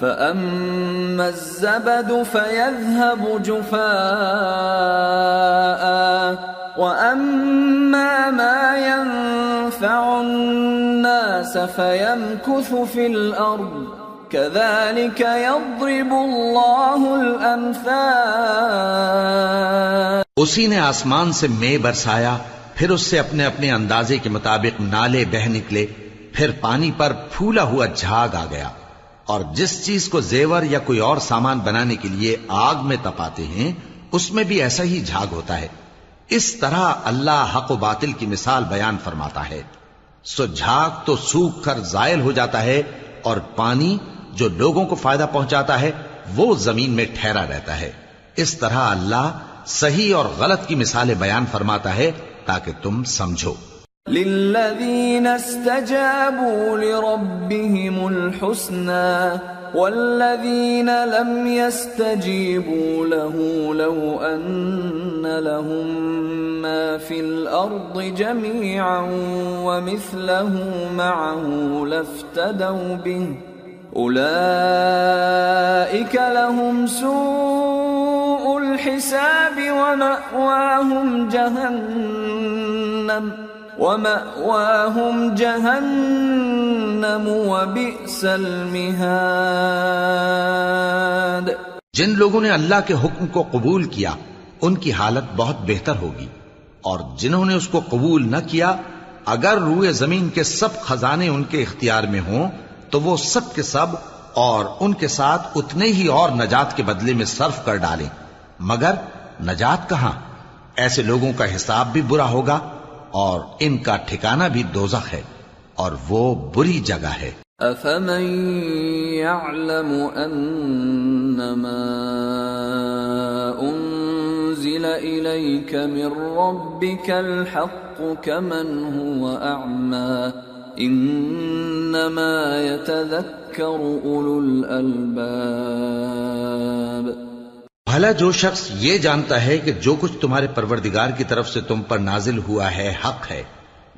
فأما الزبد فيذهب جفاء وأما ما ينفع الناس فيمكث في الأرض كذلك يضرب الله الأمثال اسی نے آسمان سے مے برسایا، پھر اس سے اپنے اپنے اندازے کے مطابق نالے بہ نکلے، پھر پانی پر پھولا ہوا جھاگ آ گیا۔ اور جس چیز کو زیور یا کوئی اور سامان بنانے کے لیے آگ میں تپاتے ہیں، اس میں بھی ایسا ہی جھاگ ہوتا ہے۔ اس طرح اللہ حق و باطل کی مثال بیان فرماتا ہے۔ سو جھاگ تو سوکھ کر زائل ہو جاتا ہے اور پانی جو لوگوں کو فائدہ پہنچاتا ہے، وہ زمین میں ٹھہرا رہتا ہے۔ اس طرح اللہ صحیح اور غلط کی مثالیں بیان فرماتا ہے تاکہ تم سمجھو۔ للذين استجابوا لربهم الحسنى والذين لم يستجيبوا له لو أن لهم ما في الأرض جميعا ومثله معه لافتدوا به أولئك لهم سوء الحساب ومأواهم جهنم ومأواهم جهنم وبئس المهاد. جن لوگوں نے اللہ کے حکم کو قبول کیا، ان کی حالت بہت بہتر ہوگی۔ اور جنہوں نے اس کو قبول نہ کیا، اگر روئے زمین کے سب خزانے ان کے اختیار میں ہوں، تو وہ سب کے سب اور ان کے ساتھ اتنے ہی اور نجات کے بدلے میں صرف کر ڈالیں۔ مگر نجات کہاں؟ ایسے لوگوں کا حساب بھی برا ہوگا۔ اور ان کا ٹھکانہ بھی دوزخ ہے اور وہ بری جگہ ہے۔ أفمن يعلم أنما أنزل إليك من ربك الحق كمن هو أعمى إنما يتذكر أولو الألباب بھلا جو شخص یہ جانتا ہے کہ جو کچھ تمہارے پروردگار کی طرف سے تم پر نازل ہوا ہے، حق ہے،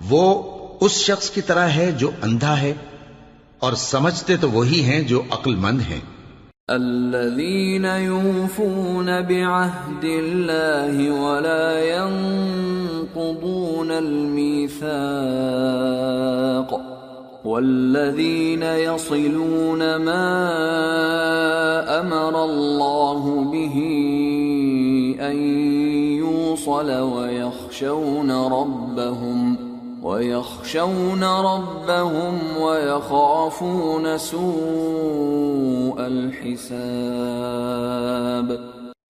وہ اس شخص کی طرح ہے جو اندھا ہے اور سمجھتے تو وہی ہیں جو عقل مند ہیں۔ الذين يوفون بعهد الله ولا ينقضون الميثاق والذين يصلون ما امر الله به ان يوصل ويخشون ربهم وَيَخْشَوْنَ رَبَّهُمْ وَيَخَافُونَ سُوءَ الْحِسَابِ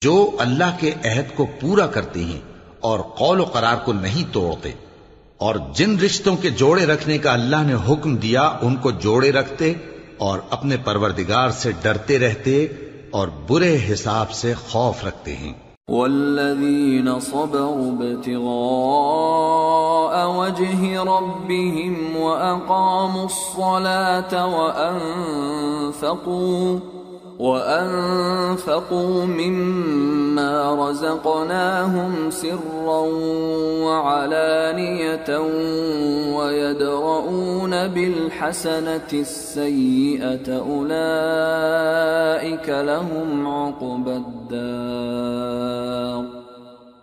جو اللہ کے عہد کو پورا کرتے ہیں اور قول و قرار کو نہیں توڑتے اور جن رشتوں کے جوڑے رکھنے کا اللہ نے حکم دیا، ان کو جوڑے رکھتے اور اپنے پروردگار سے ڈرتے رہتے اور برے حساب سے خوف رکھتے ہیں۔ والذين صبروا ابتغاء وجه ربهم وأقاموا الصلاة وأنفقوا وَأَنفَقُوا مِمَّا رَزَقْنَاهُمْ سِرًّا وَعَلَانِيَةً وَيَدْرَؤُونَ بِالْحَسَنَةِ السَّيِّئَةَ أُولَئِكَ لَهُمْ عقبى الدَّارِ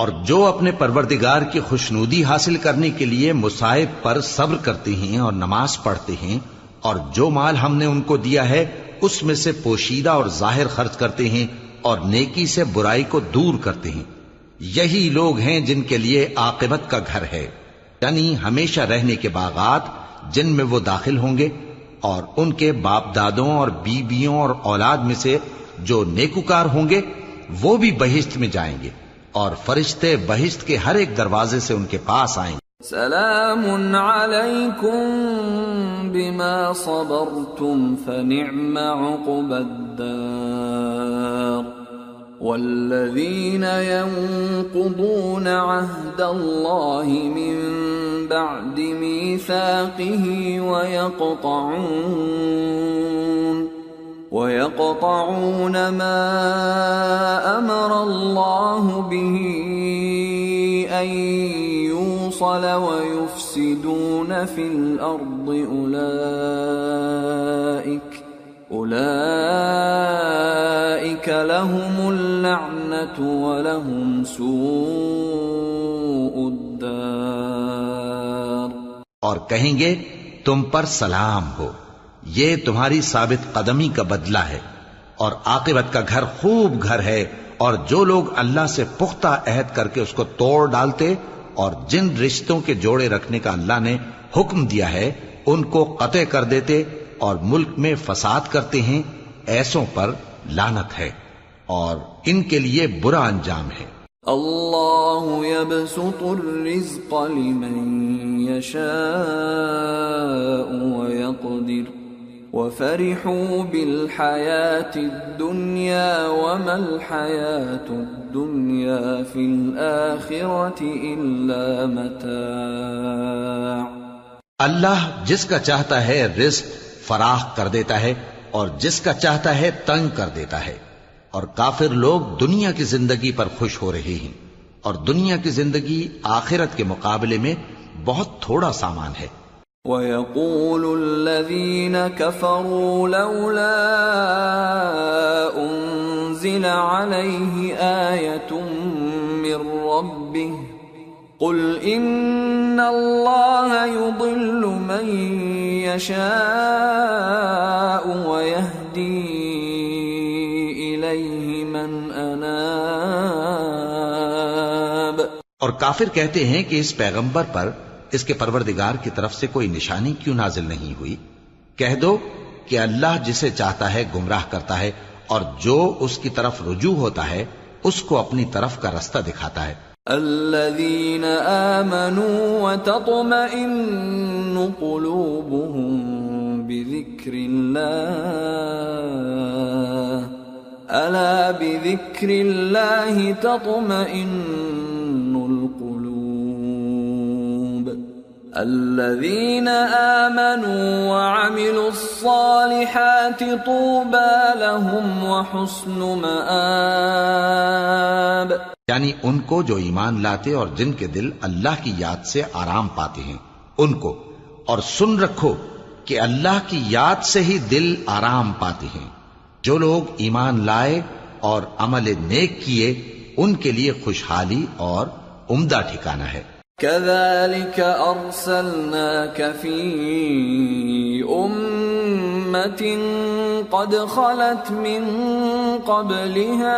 اور جو اپنے پروردگار کی خوشنودی حاصل کرنے کے لیے مصائب پر صبر کرتے ہیں اور نماز پڑھتے ہیں، اور جو مال ہم نے ان کو دیا ہے، اس میں سے پوشیدہ اور ظاہر خرچ کرتے ہیں اور نیکی سے برائی کو دور کرتے ہیں۔ یہی لوگ ہیں جن کے لیے عاقبت کا گھر ہے یعنی ہمیشہ رہنے کے باغات جن میں وہ داخل ہوں گے، اور ان کے باپ دادوں اور بیویوں اور اولاد میں سے جو نیکوکار ہوں گے، وہ بھی بہشت میں جائیں گے۔ اور فرشتے بہشت کے ہر ایک دروازے سے ان کے پاس آئیں۔ سلام علیکم بما صبرتم فنعم عقب الدار۔ والذين ينقضون عهد الله من بعد ميثاقه ويقطعون وَيَقْطَعُونَ مَا أَمَرَ اللَّهُ بِهِ أَن يُوصَلَ وَيُفْسِدُونَ فِي الْأَرْضِ أُولَئِكَ أُولَئِكَ لَهُمُ اللَّعْنَةُ وَلَهُمْ سُوءُ الدَّارِ اور کہیں گے تم پر سلام ہو۔ یہ تمہاری ثابت قدمی کا بدلہ ہے اور عاقبت کا گھر خوب گھر ہے اور جو لوگ اللہ سے پختہ عہد کر کے اس کو توڑ ڈالتے اور جن رشتوں کے جوڑے رکھنے کا اللہ نے حکم دیا ہے، ان کو قطع کر دیتے اور ملک میں فساد کرتے ہیں، ایسوں پر لانت ہے اور ان کے لیے برا انجام ہے۔ اللہ يبسط الرزق لمن يشاء ويقدر وفرحوا بالحياة الدنيا وما الحياة الدنيا في الآخرة إلا متاع. اللہ جس کا چاہتا ہے رزق فراخ کر دیتا ہے اور جس کا چاہتا ہے تنگ کر دیتا ہے اور کافر لوگ دنیا کی زندگی پر خوش ہو رہے ہیں اور دنیا کی زندگی آخرت کے مقابلے میں بہت تھوڑا سامان ہے۔ وَيَقُولُ الَّذِينَ كَفَرُوا لَوْلَا أُنزِلَ عَلَيْهِ آيَةٌ مِّن رَّبِّهِ قُلْ إِنَّ اللَّهَ يُضِلُّ مَن يَشَاءُ وَيَهْدِي إِلَيْهِ مَنْ أَنَابَ اور کافر کہتے ہیں کہ اس پیغمبر پر اس کے پروردگار کی طرف سے کوئی نشانی کیوں نازل نہیں ہوئی؟ کہہ دو کہ اللہ جسے چاہتا ہے گمراہ کرتا ہے اور جو اس کی طرف رجوع ہوتا ہے، اس کو اپنی طرف کا رستہ دکھاتا ہے۔ الذين آمنوا وتطمئن قلوبهم بذكر الله الا بذكر الله تطمئن القلوب۔ الذين امنوا وعملوا الصالحات طوبى لهم وحسن مآب. یعنی ان کو جو ایمان لاتے اور جن کے دل اللہ کی یاد سے آرام پاتے ہیں، ان کو اور سن رکھو کہ اللہ کی یاد سے ہی دل آرام پاتے ہیں۔ جو لوگ ایمان لائے اور عمل نیک کیے، ان کے لیے خوشحالی اور عمدہ ٹھکانہ ہے۔ كذلك أرسلناك في أمة قد خلت من قبلها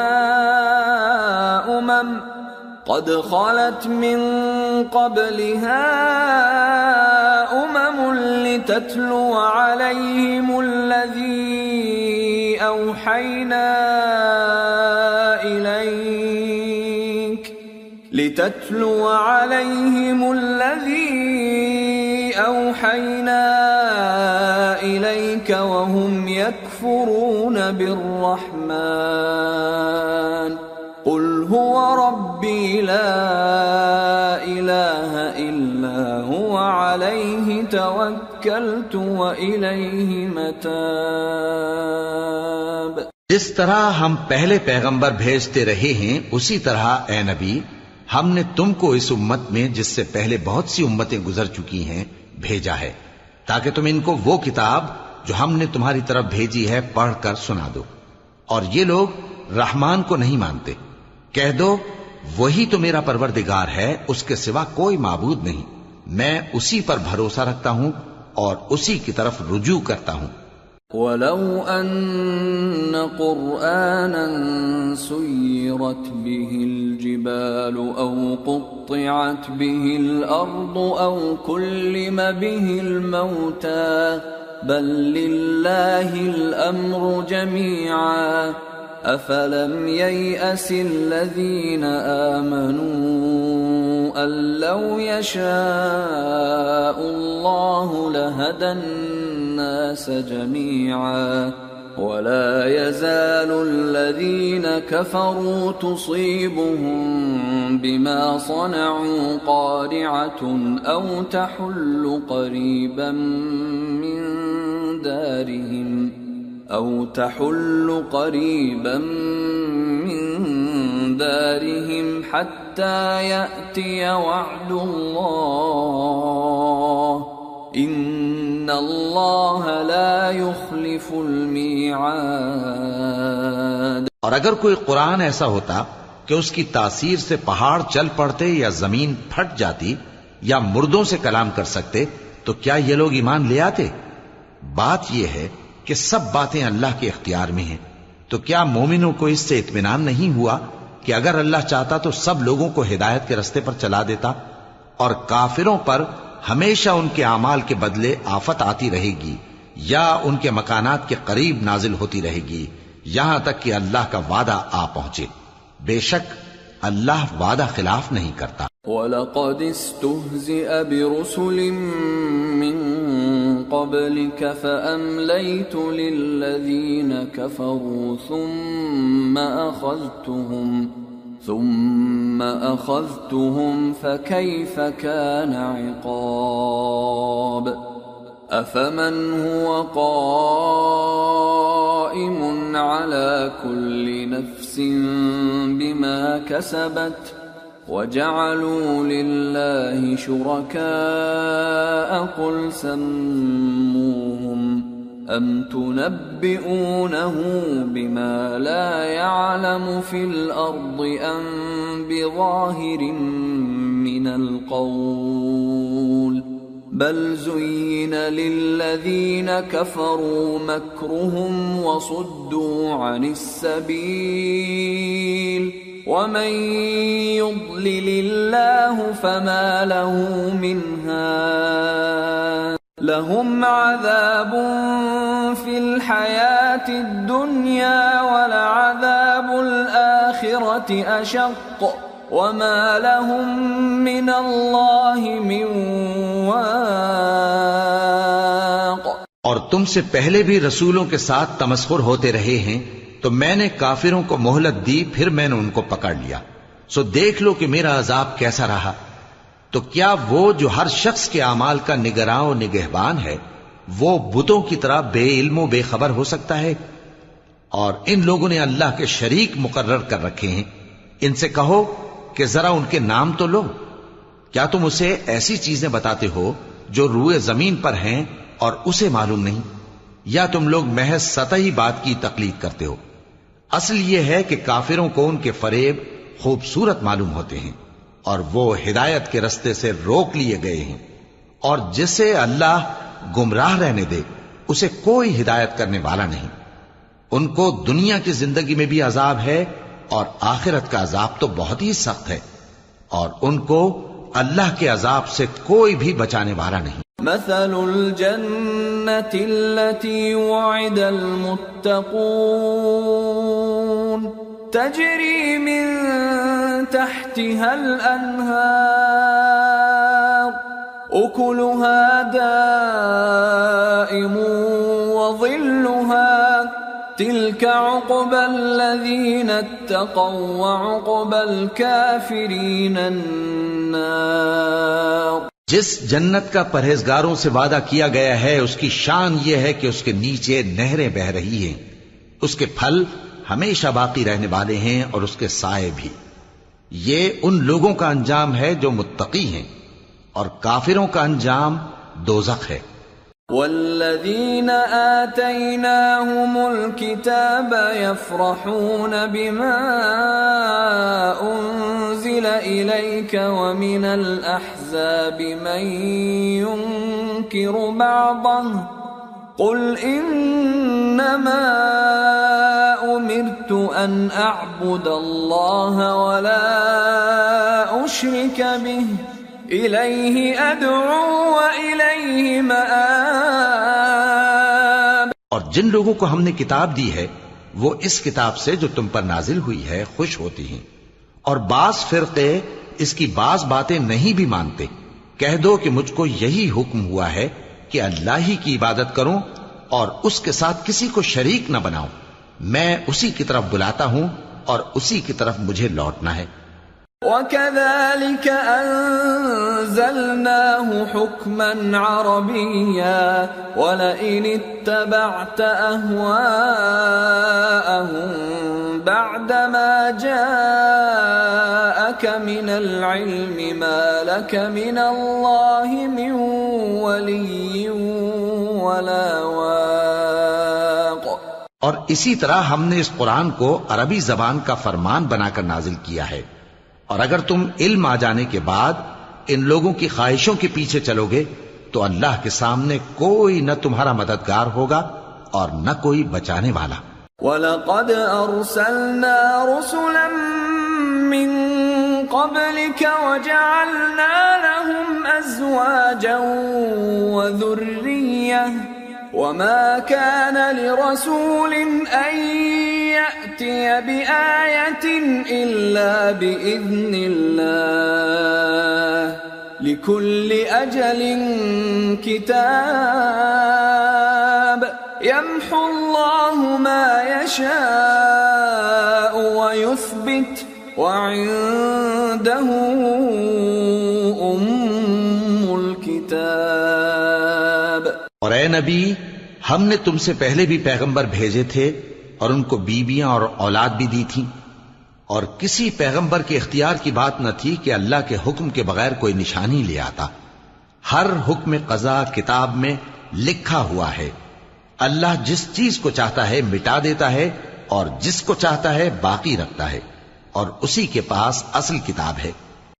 أمم قد خلت من قبلها أمم لتتلو عليهم الذي أوحينا لتتلو عليهم الذي أوحينا إليك وهم يكفرون بالرحمن. قل هو ربي لا إله إلا هو، عليه توكلت وإليه متاب. جس طرح ہم پہلے پیغمبر بھیجتے رہے ہیں، اسی طرح اے نبی ہم نے تم کو اس امت میں جس سے پہلے بہت سی امتیں گزر چکی ہیں، بھیجا ہے۔ تاکہ تم ان کو وہ کتاب جو ہم نے تمہاری طرف بھیجی ہے، پڑھ کر سنا دو۔ اور یہ لوگ رحمان کو نہیں مانتے۔ کہہ دو، وہی تو میرا پروردگار ہے، اس کے سوا کوئی معبود نہیں۔ میں اسی پر بھروسہ رکھتا ہوں اور اسی کی طرف رجوع کرتا ہوں۔ ولو أن قرآنا سيرت به الجبال أو قطعت به الأرض أو كلم به الموتى، بل لله الأمر جميعا. أفلم ييأس الذين آمنوا أن لو يشاء الله لهدى الناس جميعا ولا يزال الذين كفروا تصيبهم بما صنعوا قارعة أو تحل قريبا من دارهم أو تحل قريبا من دارهم حتى يأتي وعد الله إن الله لا يخلف الميعاد اور اگر کوئی قرآن ایسا ہوتا کہ اس کی تاثیر سے پہاڑ چل پڑتے یا زمین پھٹ جاتی یا مردوں سے کلام کر سکتے، تو کیا یہ لوگ ایمان لے آتے؟ بات یہ ہے کہ سب باتیں اللہ کے اختیار میں ہیں۔ تو کیا مومنوں کو اس سے اطمینان نہیں ہوا کہ اگر اللہ چاہتا تو سب لوگوں کو ہدایت کے رستے پر چلا دیتا اور کافروں پر ہمیشہ ان کے اعمال کے بدلے آفت آتی رہے گی، یا ان کے مکانات کے قریب نازل ہوتی رہے گی، یہاں تک کہ اللہ کا وعدہ آ پہنچے۔ بے شک، اللہ وعدہ خلاف نہیں کرتا۔ وَلَقَدِ اسْتُهْزِئَ بِرُسُلٍ مِّن قَبْلِكَ فَأَمْلَيْتُ لِلَّذِينَ كَفَرُوا ثُمَّ أَخَذْتُهُمْ ثُمَّ أَخَذْتُهُمْ فَكَيْفَ كَانَ عِقَابِ؟ أَفَمَنْ هُوَ قَائِمٌ عَلَى كُلِّ نَفْسٍ بِمَا كَسَبَتْ وجعلوا لله شركاء؟ قل سموهم أم تنبئونه بما لا يعلم في الأرض أم بظاهر من القول بل زين للذين كفروا مكرهم وصدوا عن السبيل ومن يضلل الله فما له من هاد لهم عذاب في الحياة الدنيا ولعذاب الآخرة أشق وما لهم من الله من واق. اور تم سے پہلے بھی رسولوں کے ساتھ تمسخر ہوتے رہے ہیں، تو میں نے کافروں کو مہلت دی، پھر میں نے ان کو پکڑ لیا۔ سو دیکھ لو کہ میرا عذاب کیسا رہا۔ تو کیا وہ جو ہر شخص کے اعمال کا نگراں و نگہبان ہے، وہ بتوں کی طرح بے علم و بے خبر ہو سکتا ہے؟ اور ان لوگوں نے اللہ کے شریک مقرر کر رکھے ہیں۔ ان سے کہو کہ ذرا ان کے نام تو لو۔ کیا تم اسے ایسی چیزیں بتاتے ہو جو روئے زمین پر ہیں اور اسے معلوم نہیں؟ یا تم لوگ محض سطحی بات کی تقلید کرتے ہو؟ اصل یہ ہے کہ کافروں کو ان کے فریب خوبصورت معلوم ہوتے ہیں۔ اور وہ ہدایت کے رستے سے روک لیے گئے ہیں۔ اور جسے اللہ گمراہ رہنے دے، اسے کوئی ہدایت کرنے والا نہیں۔ ان کو دنیا کی زندگی میں بھی عذاب ہے اور آخرت کا عذاب تو بہت ہی سخت ہے۔ اور ان کو اللہ کے عذاب سے کوئی بھی بچانے والا نہیں۔ مثل الجنة التي وعد المتقون۔ تجري من تحتها الأنهار أكلها دائم وظلها تلك عقبى الذين اتقوا وعقبى الكافرين النار۔ جس جنت کا پرہیزگاروں سے وعدہ کیا گیا ہے، اس کی شان یہ ہے کہ اس کے نیچے نہریں بہ رہی ہیں۔ اس کے پھل ہمیشہ باقی رہنے والے ہیں اور اس کے سائے بھی۔ یہ ان لوگوں کا انجام ہے جو متقی ہیں اور کافروں کا انجام دوزخ ہے۔ والذين آتيناهم الكتاب يفرحون بما أنزل إليك ومن الأحزاب من ينكر بعضه قل إنما أمرت أن أعبد الله ولا أشرك به. إليه أدعو وإليه مآب. اور جن لوگوں کو ہم نے کتاب دی ہے، وہ اس کتاب سے جو تم پر نازل ہوئی ہے، خوش ہوتی ہیں۔ اور بعض فرقے اس کی بعض باتیں نہیں بھی مانتے۔ کہہ دو کہ مجھ کو یہی حکم ہوا ہے کہ اللہ ہی کی عبادت کروں اور اس کے ساتھ کسی کو شریک نہ بناؤں۔ میں اسی کی طرف بلاتا ہوں اور اسی کی طرف مجھے لوٹنا ہے۔ وَكَذَلِكَ وكذلك أنزلناه حكما عربيا ولئن اتبعت أهواءهم بعدما جاءك من العلم ما لك من الله من ولي ولا واق. اور اسی طرح ہم نے اس قرآن کو عربی زبان کا فرمان بنا کر نازل کیا ہے۔ اور اگر تم علم آ جانے کے بعد ان لوگوں کی خواہشوں کے پیچھے چلو گے تو اللہ کے سامنے کوئی نہ تمہارا مددگار ہوگا اور نہ کوئی بچانے والا۔ وَلَقَدْ أَرْسَلْنَا رُسُلًا مِّن قَبْلِكَ وَجَعَلْنَا لَهُمْ أَزْوَاجًا وَذُرِّيَّةً. وما كان لرسول أن يأتي بآية إلا بإذن الله. لكل أجل كتاب. يمحو الله ما يشاء ويثبت. وعنده أم الكتاب. اور اے نبی، ہم نے تم سے پہلے بھی پیغمبر بھیجے تھے اور ان کو بیویاں اور اولاد بھی دی تھی اور کسی پیغمبر کے اختیار کی بات نہ تھی کہ اللہ کے حکم کے بغیر کوئی نشانی لے آتا۔ ہر حکم قضا کتاب میں لکھا ہوا ہے۔ اللہ جس چیز کو چاہتا ہے مٹا دیتا ہے اور جس کو چاہتا ہے باقی رکھتا ہے۔ اور اسی کے پاس اصل کتاب ہے۔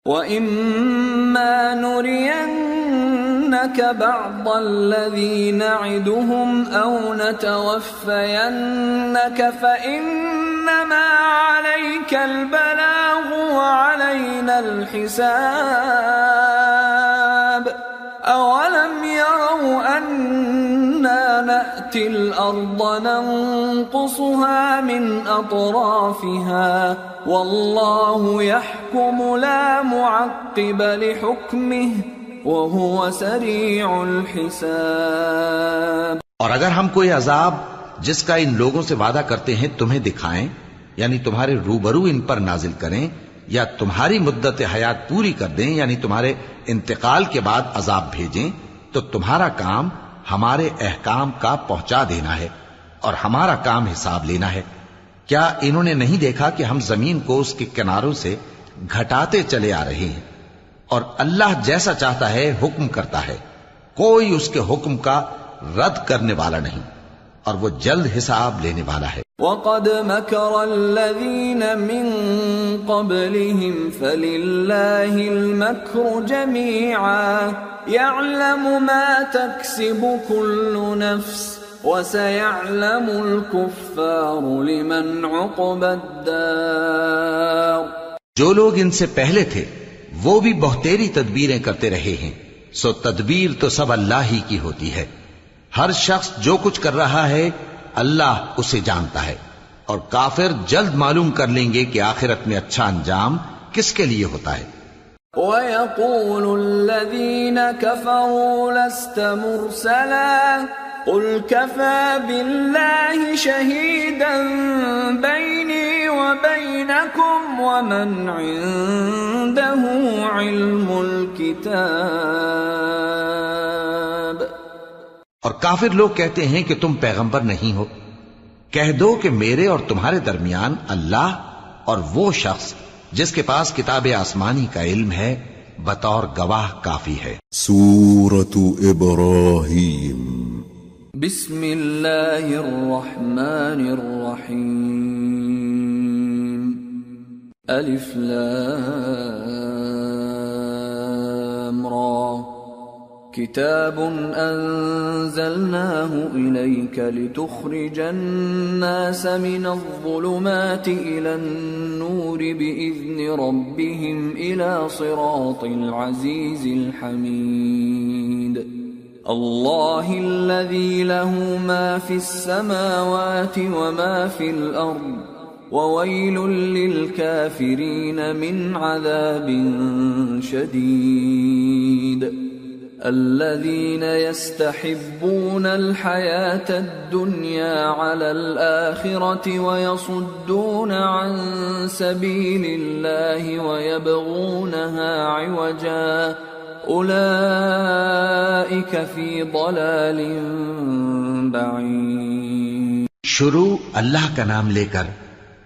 وَإِمَّا نُرِيَنَّكَ بَعْضَ الَّذِي نَعِدُهُمْ أَوْ نَتَوَفَّيَنَّكَ فَإِنَّمَا عَلَيْكَ الْبَلَاغُ وَعَلَيْنَا الْحِسَابُ أَوَلَمْ يَرَوْا أَنَّا نَأْتِي اور اگر ہم کوئی عذاب جس کا ان لوگوں سے وعدہ کرتے ہیں تمہیں دکھائیں یعنی تمہارے روبرو ان پر نازل کریں، یا تمہاری مدت حیات پوری کر دیں یعنی تمہارے انتقال کے بعد عذاب بھیجیں، تو تمہارا کام ہمارے احکام کا پہنچا دینا ہے اور ہمارا کام حساب لینا ہے۔ کیا انہوں نے نہیں دیکھا کہ ہم زمین کو اس کے کناروں سے گھٹاتے چلے آ رہے ہیں؟ اور اللہ جیسا چاہتا ہے حکم کرتا ہے۔ کوئی اس کے حکم کا رد کرنے والا نہیں اور وہ جلد حساب لینے والا ہے۔ وقد مكر الذين من قبلهم، فلله المكر جميعا. يعلم ما تكسب كل نفس، وسيعلم الكفار لمن عقب الدار. جو لوگ ان سے پہلے تھے، وہ بھی بہتیری تدبیریں کرتے رہے ہیں۔ سو تدبیر تو سب اللہ ہی کی ہوتی ہے۔ ہر شخص جو کچھ کر رہا ہے اللہ اسے جانتا ہے اور کافر جلد معلوم کر لیں گے کہ آخرت میں اچھا انجام کس کے لیے ہوتا ہے۔ ويقول الذين كفروا لست مرسلا قل كفى بالله شهيدا بيني وبينكم ومن عنده علم الكتاب اور کافر لوگ کہتے ہیں کہ تم پیغمبر نہیں ہو۔ کہہ دو کہ میرے اور تمہارے درمیان اللہ اور وہ شخص جس کے پاس کتاب آسمانی کا علم ہے بطور گواہ کافی ہے۔ سورة إبراهيم۔ بسم الله الرحمن الرحيم ألف لام را۔ كتاب أنزلناه إليك لتخرج الناس من الظلمات إلى النور بإذن ربهم إلى صراط العزيز الحميد الله الذي له ما في السماوات وما في الأرض وويل للكافرين من عذاب شديد الذين يستحبون الحياة الدنيا على الآخرة ويصدون عن سبيل الله ويبغونها عوجا. أولئك في ضلال بعيد. شروع اللہ کا نام لے کر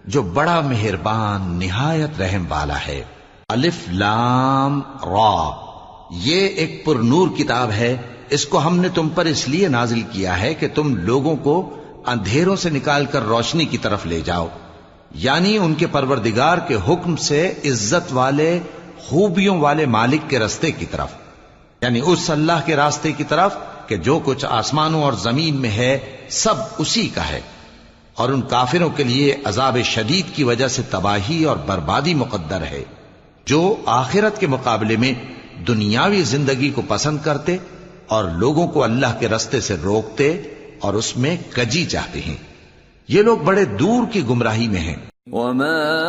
جو بڑا مہربان، نہایت رحم والا ہے. الف لام، را. یہ ایک پر نور کتاب ہے، اس کو ہم نے تم پر اس لیے نازل کیا ہے کہ تم لوگوں کو اندھیروں سے نکال کر روشنی کی طرف لے جاؤ۔ یعنی ان کے پروردگار کے حکم سے عزت والے، خوبیوں والے مالک کے رستے کی طرف۔ یعنی اس اللہ کے راستے کی طرف کہ جو کچھ آسمانوں اور زمین میں ہے، سب اسی کا ہے۔ اور ان کافروں کے لیے عذاب شدید کی وجہ سے تباہی اور بربادی مقدر ہے، جو آخرت کے مقابلے میں دنیاوی زندگی کو پسند کرتے اور لوگوں کو اللہ کے رستے سے روکتے اور اس میں کجی چاہتے ہیں۔ یہ لوگ بڑے دور کی گمراہی میں ہیں۔ وما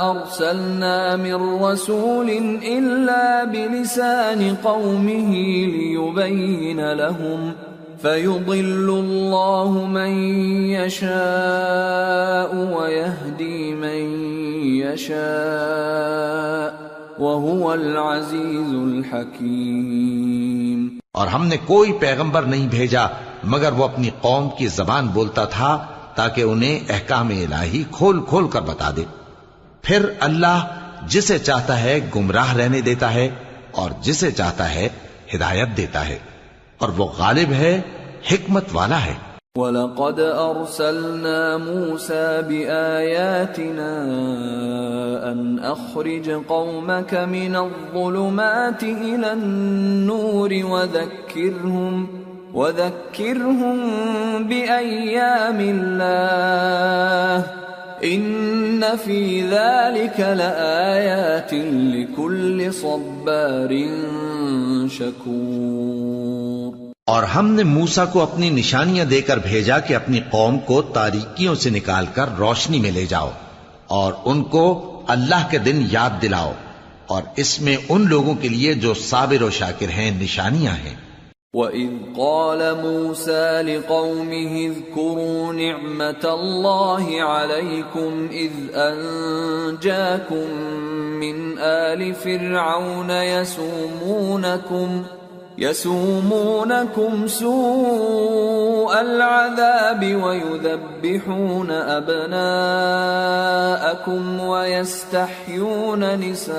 أرسلنا من رسول إلا بلسان قومه ليبين لهم فيضل الله من يشاء ويهدي من يشاء وهو العزيز الحكيم اور ہم نے کوئی پیغمبر نہیں بھیجا، مگر وہ اپنی قوم کی زبان بولتا تھا تاکہ انہیں احکام الہی کھول کھول کر بتا دے۔ پھر اللہ جسے چاہتا ہے گمراہ رہنے دیتا ہے اور جسے چاہتا ہے ہدایت دیتا ہے۔ اور وہ غالب ہے، حکمت والا ہے۔ وَلَقَدْ أَرْسَلْنَا مُوسَى بِآيَاتِنَا أَنْ أَخْرِجْ قَوْمَكَ مِنَ الظُّلُمَاتِ إِلَى النُّورِ وَذَكِّرْهُمْ وَذَكِّرْهُمْ بِأَيَّامِ اللَّهِ إِنَّ فِي ذَلِكَ لَآيَاتٍ لِكُلِّ صَبَّارٍ شَكُورٍ اور ہم نے موسا کو اپنی نشانیاں دے کر بھیجا کہ اپنی قوم کو تاریکیوں سے نکال کر روشنی میں لے جاؤ اور ان کو اللہ کے دن یاد دلاؤ اور اس میں ان لوگوں کے لیے جو صابر و شاکر ہیں، نشانیاں ہیں۔ وَإِذْ قَالَ مُوسَى لِقَوْمِهِ اذْكُرُوا نِعْمَةَ اللَّهِ عَلَيْكُمْ إِذْ أَنْجَاكُمْ مِنْ آلِ فِرْعَوْنَ يَسُومُونَكُمْ يسومونكم سوء العذاب ويذبحون أبناءكم ويستحيون نساءكم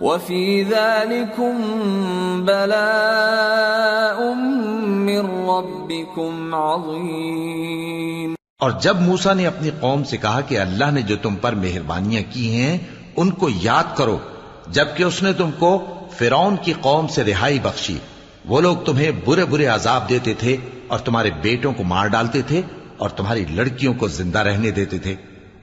وفي ذلكم بلاء من ربكم عظيم اور جب موسا نے اپنی قوم سے کہا کہ اللہ نے جو تم پر مہربانیاں کی ہیں، ان کو یاد کرو، جبکہ اس نے تم کو فرون کی قوم سے رہائی بخشی۔ وہ لوگ تمہیں برے برے عذاب دیتے تھے اور تمہارے بیٹوں کو مار ڈالتے تھے اور تمہاری لڑکیوں کو زندہ رہنے دیتے تھے۔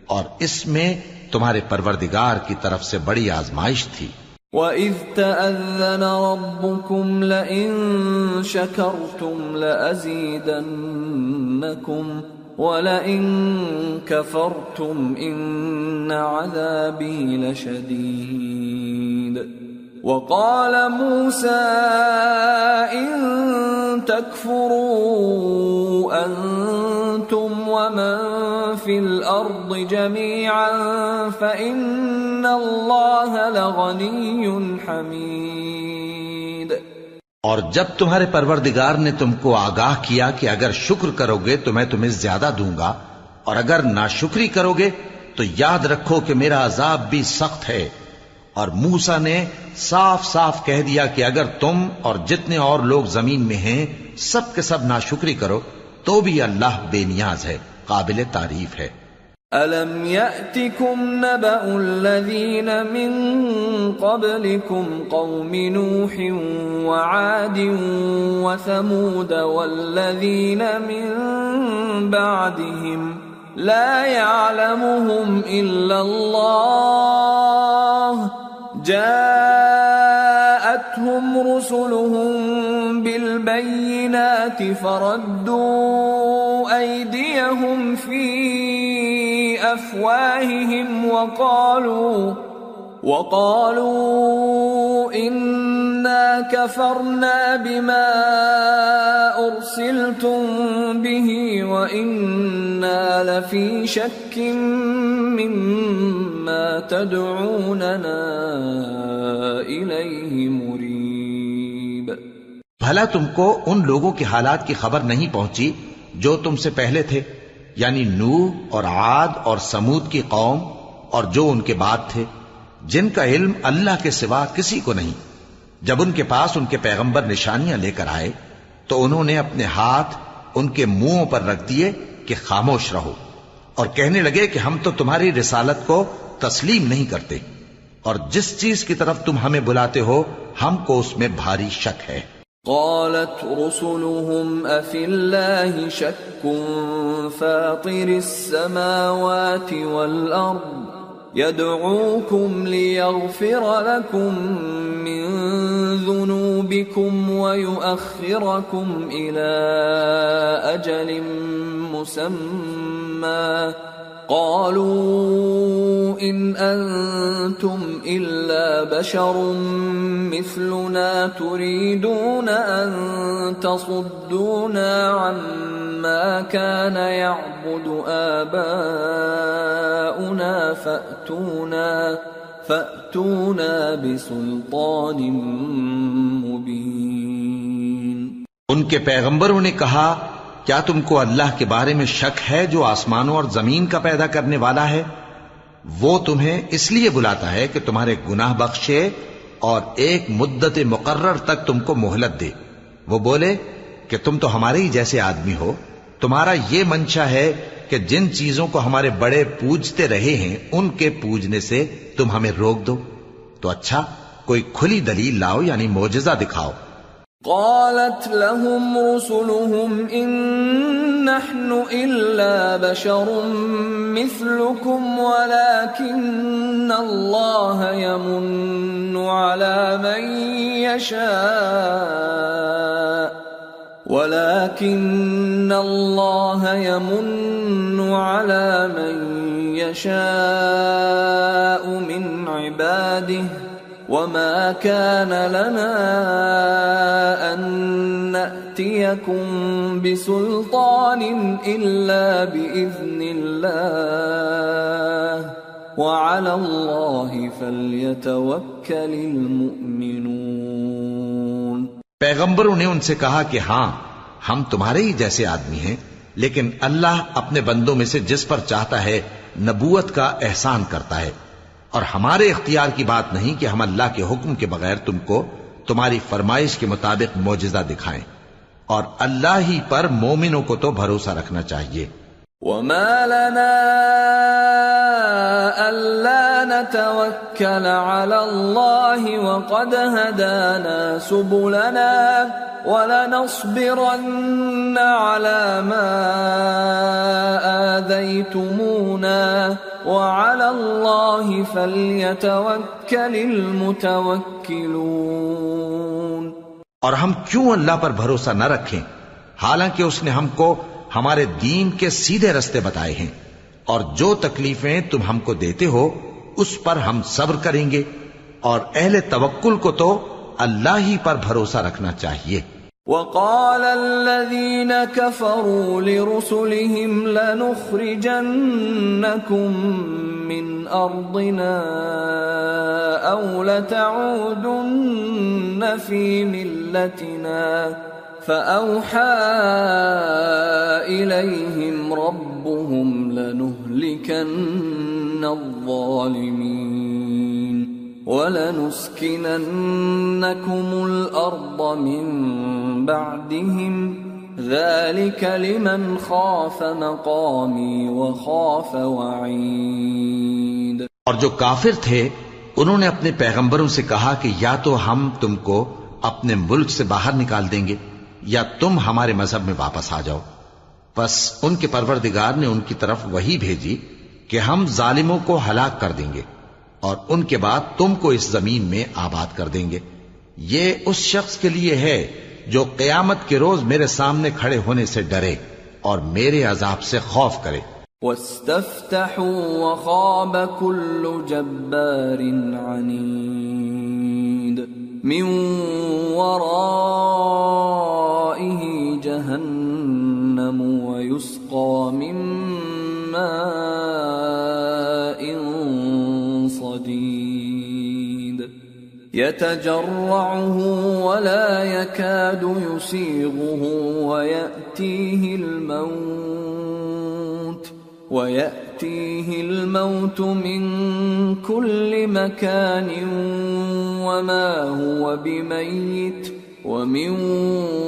اور اس میں تمہارے پروردگار کی طرف سے بڑی آزمائش تھی۔ وَإِذْ تَأَذَّنَ رَبُّكُمْ لَئِن شَكَرْتُمْ لَأَزِيدَنَّكُمْ وَلَئِن كَفَرْتُمْ إِنَّ عَذَابِي لَشَدِيدٌ وقال موسى إن تكفروا أنتم ومن في الأرض جميعا فإن الله لغني حميد اور جب تمہارے پروردگار نے تم کو آگاہ کیا کہ اگر شکر کرو گے تو میں تمہیں زیادہ دوں گا اور اگر ناشکری کرو گے تو یاد رکھو کہ میرا عذاب بھی سخت ہے۔ اور موسا نے صاف صاف کہہ دیا کہ اگر تم اور جتنے اور لوگ زمین میں ہیں، سب کے سب ناشکری کرو، تو بھی اللہ بے نیاز ہے، قابل تعریف ہے۔ أَلَمْ يَأْتِكُمْ نَبَأُ الَّذِينَ مِن قَبْلِكُمْ قَوْمِ نُوحٍ وَعَادٍ وَثَمُودَ وَالَّذِينَ مِن بَعْدِهِمْ لَا يَعْلَمُهُمْ إِلَّا اللَّهُ جاءتهم رسلهم بالبينات فردوا أيديهم في أفواههم وقالوا وقالوا إنا كفرنا بما أرسلتم به وإنا لفي شك مما تدعوننا إليه مريب. بھلا تم کو ان لوگوں کے حالات کی خبر نہیں پہنچی جو تم سے پہلے تھے یعنی نو اور عاد اور سمود کی قوم اور جو ان کے بعد تھے۔ جن کا علم اللہ کے سوا کسی کو نہیں۔ جب ان کے پاس ان کے پیغمبر نشانیاں لے کر آئے، تو انہوں نے اپنے ہاتھ ان کے منہوں پر رکھ دیے کہ خاموش رہو اور کہنے لگے کہ ہم تو تمہاری رسالت کو تسلیم نہیں کرتے اور جس چیز کی طرف تم ہمیں بلاتے ہو، ہم کو اس میں بھاری شک ہے۔ قالت رسلهم أفي الله شك فاطر السماوات والأرض؟ يدعوكم ليغفر لكم من ذنوبكم ويؤخركم إلى أجل مسمى قالوا إن أنتم إلا بشر مثلنا تريدون أن تصدونا عما كان يعبد آباؤنا فأتونا فأتونا بسلطان مبين. ان کے پیغمبروں نے کہا کیا تم کو اللہ کے بارے میں شک ہے جو آسمانوں اور زمین کا پیدا کرنے والا ہے؟ وہ تمہیں اس لیے بلاتا ہے کہ تمہارے گناہ بخشے اور ایک مدت مقرر تک تم کو مہلت دے۔ وہ بولے، کہ تم تو ہمارے ہی جیسے آدمی ہو۔ تمہارا یہ منشا ہے کہ جن چیزوں کو ہمارے بڑے پوجتے رہے ہیں، ان کے پوجنے سے تم ہمیں روک دو۔ تو اچھا کوئی کھلی دلیل لاؤ یعنی موجزہ دکھاؤ۔ قالت لهم رسلهم إن نحن إلا بشر مثلكم ولكن الله يمن على من يشاء ولكن الله يمن على من يشاء من عباده وما كان لنا أن نأتيكم بسلطان إلا بإذن الله وعلى الله فليتوكل المؤمنون پیغمبروں نے ان سے کہا کہ ہاں ہم تمہارے ہی جیسے آدمی ہیں، لیکن اللہ اپنے بندوں میں سے جس پر چاہتا ہے نبوت کا احسان کرتا ہے۔ اور ہمارے اختیار کی بات نہیں کہ ہم اللہ کے حکم کے بغیر تم کو تمہاری فرمائش کے مطابق معجزہ دکھائیں اور اللہ ہی پر مومنوں کو تو بھروسہ رکھنا چاہیے۔ وما لنا ألا نتوكل على الله وقد هدانا سبلنا ولنصبرن على ما آذيتمونا وعلى الله فليتوكل المتوكلون اور ہم کیوں اللہ پر بھروسہ نہ رکھیں؟ حالانکہ اس نے ہم کو ہمارے دین کے سیدھے رستے بتائے ہیں اور جو تکلیفیں تم ہم کو دیتے ہو، اس پر ہم صبر کریں گے۔ اور اہل توکل کو تو اللہ ہی پر بھروسہ رکھنا چاہیے۔ وقال الذين كفروا لرسلهم لنخرجنكم من أرضنا أو لتعودن في ملتنا فأوحى إليهم ربهم لنهلكن الظالمين ولنسكننكم الأرض من بعدهم ذلك لمن خاف مقامي وخاف وعيد اور جو کافر تھے، انہوں نے اپنے پیغمبروں سے کہا کہ یا تو ہم تم کو اپنے ملک سے باہر نکال دیں گے یا تم ہمارے مذہب میں واپس آ جاؤ۔ بس ان کے پروردگار نے ان کی طرف وہی بھیجی کہ ہم ظالموں کو ہلاک کر دیں گے اور ان کے بعد تم کو اس زمین میں آباد کر دیں گے۔ یہ اس شخص کے لیے ہے جو قیامت کے روز میرے سامنے کھڑے ہونے سے ڈرے اور میرے عذاب سے خوف کرے۔ واستفتحوا وخاب كل جبار عنيد. من ورائه جهنم ويسقى من ماء صديد. يتجرعه ولا يكاد يسيغه ويأتيه الموت. ويأتيه الموت من كل مكان وما هو بميت ومن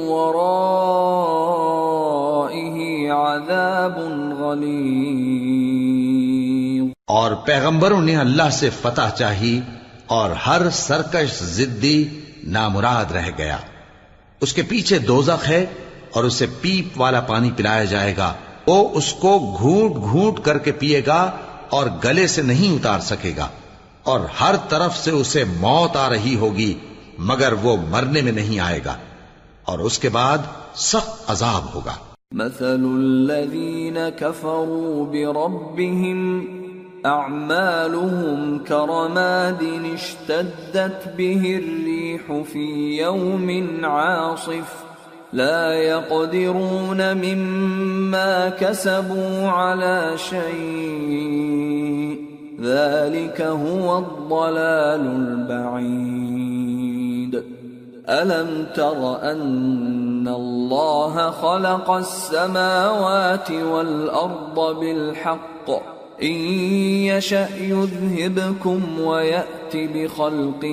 ورائه عذاب غليظ اور پیغمبروں نے اللہ سے فتح چاہی اور ہر سرکش زدی نامراد رہ گیا۔ اس کے پیچھے دوزخ ہے اور اسے پیپ والا پانی پلایا جائے گا۔ وہ اس کو گھونٹ گھونٹ کر کے پیے گا اور گلے سے نہیں اتار سکے گا اور ہر طرف سے اسے موت آ رہی ہوگی، مگر وہ مرنے میں نہیں آئے گا، اور اس کے بعد سخت عذاب ہوگا۔ مثل الذين كفروا بربهم أعمالهم كرماد اشتدت به الريح في يوم عاصف۔ لا يقدرون مما كسبوا على شيء. ذلك هو الضلال البعيد. ألم تر أن الله خلق السماوات والأرض بالحق؟ إن يشأ يذهبكم ويأت بخلق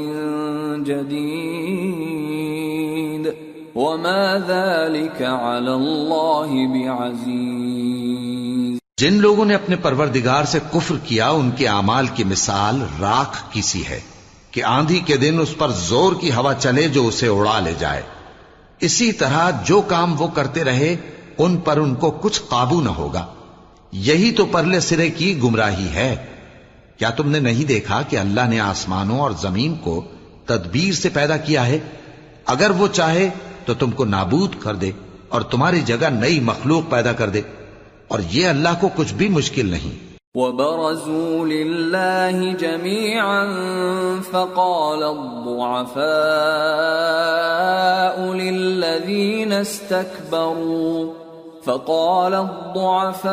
جديد. وما ذلك على الله بعزيز۔ جن لوگوں نے اپنے پروردگار سے کفر کیا، ان کے اعمال کی مثال راکھ کی سی ہے کہ آندھی کے دن اس پر زور کی ہوا چلے جو اسے اڑا لے جائے۔ اسی طرح جو کام وہ کرتے رہے، ان پر ان کو کچھ قابو نہ ہوگا۔ یہی تو پرلے سرے کی گمراہی ہے۔ کیا تم نے نہیں دیکھا کہ اللہ نے آسمانوں اور زمین کو تدبیر سے پیدا کیا ہے؟ اگر وہ چاہے تو تم کو نابود کر دے اور تمہاری جگہ نئی مخلوق پیدا کر دے اور یہ اللہ کو کچھ بھی مشکل نہیں۔ وبرزوا لله جميعا فقال الضعفاء للذين استكبروا فقال الضعفاء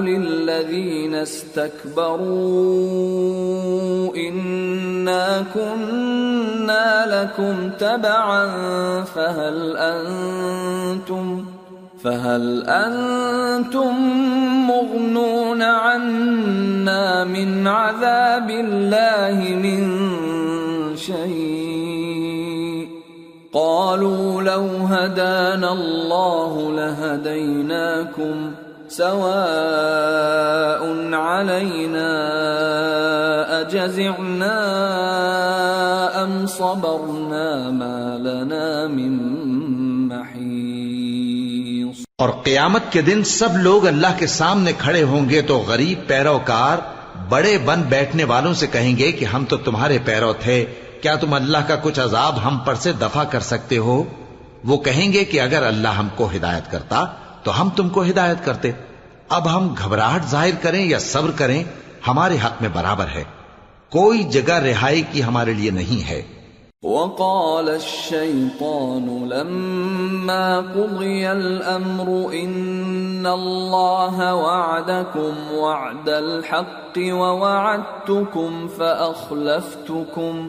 للذين استكبروا إنا كنا لكم تبعا فهل أنتم فهل أنتم مغنون عنا من عذاب الله من شيء قالوا لو هدانا الله لهديناكم سواء علينا أجزعنا أم صبرنا ما لنا من محيص. اور قیامت کے دن سب لوگ اللہ کے سامنے کھڑے ہوں گے تو غریب پیروکار بڑے بن بیٹھنے والوں سے کہیں گے کہ ہم تو تمہارے پیرو تھے کیا تم اللہ کا کچھ عذاب ہم پر سے دفع کر سکتے ہو؟ وہ کہیں گے کہ اگر اللہ ہم کو ہدایت کرتا تو ہم تم کو ہدایت کرتے۔ اب ہم گھبراہٹ ظاہر کریں یا صبر کریں، ہمارے حق میں برابر ہے۔ کوئی جگہ رہائی کی ہمارے لیے نہیں ہے۔ وقال الشيطان لما قضي الأمر إن الله وعدكم وعد الحق ووعدتكم فأخلفتكم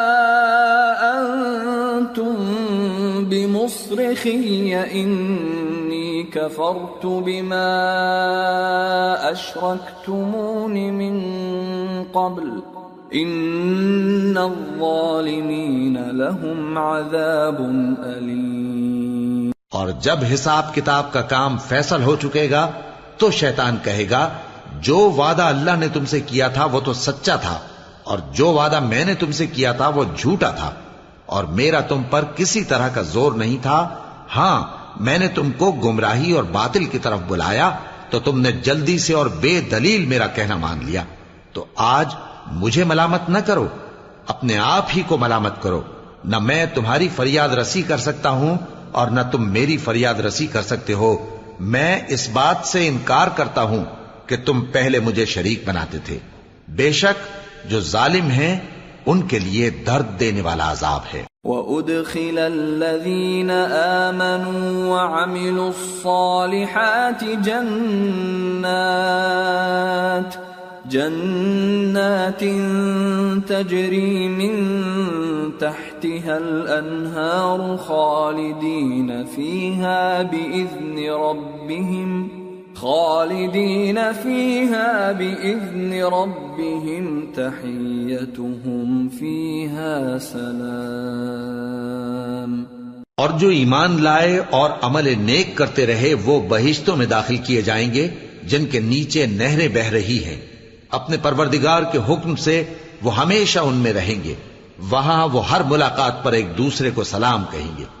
بمصرخي إني كفرت بما أشركتمون من قبل ان الظالمین لهم عذاب علیم اور جب حساب کتاب کا کام فیصل ہو چکے گا تو شیطان کہے گا، جو وعدہ اللہ نے تم سے کیا تھا وہ تو سچا تھا، اور جو وعدہ میں نے تم سے کیا تھا وہ جھوٹا تھا۔ اور میرا تم پر کسی طرح کا زور نہیں تھا۔ ہاں میں نے تم کو گمراہی اور باطل کی طرف بلایا، تو تم نے جلدی سے اور بے دلیل میرا کہنا مان لیا۔ تو آج مجھے ملامت نہ کرو، اپنے آپ ہی کو ملامت کرو۔ نہ میں تمہاری فریاد رسی کر سکتا ہوں اور نہ تم میری فریاد رسی کر سکتے ہو۔ میں اس بات سے انکار کرتا ہوں کہ تم پہلے مجھے شریک بناتے تھے۔ بے شک جو ظالم ہیں ان کے لیے درد دینے والا عذاب ہے۔ وَأُدْخِلَ الَّذِينَ آمَنُوا وَعَمِلُوا الصَّالِحَاتِ جَنَّاتِ، جنات تجري من تحتها الأنهار خالدين فيها بإذن ربهم خالدين فيها بإذن ربهم تحيتهم فيها سلام اور جو ایمان لائے اور عمل نیک کرتے رہے وہ بہشتوں میں داخل کیے جائیں گے، جن کے نیچے نہریں بہ رہی ہیں۔ اپنے پروردگار کے حکم سے وہ ہمیشہ ان میں رہیں گے۔ وہاں وہ ہر ملاقات پر ایک دوسرے کو سلام کہیں گے۔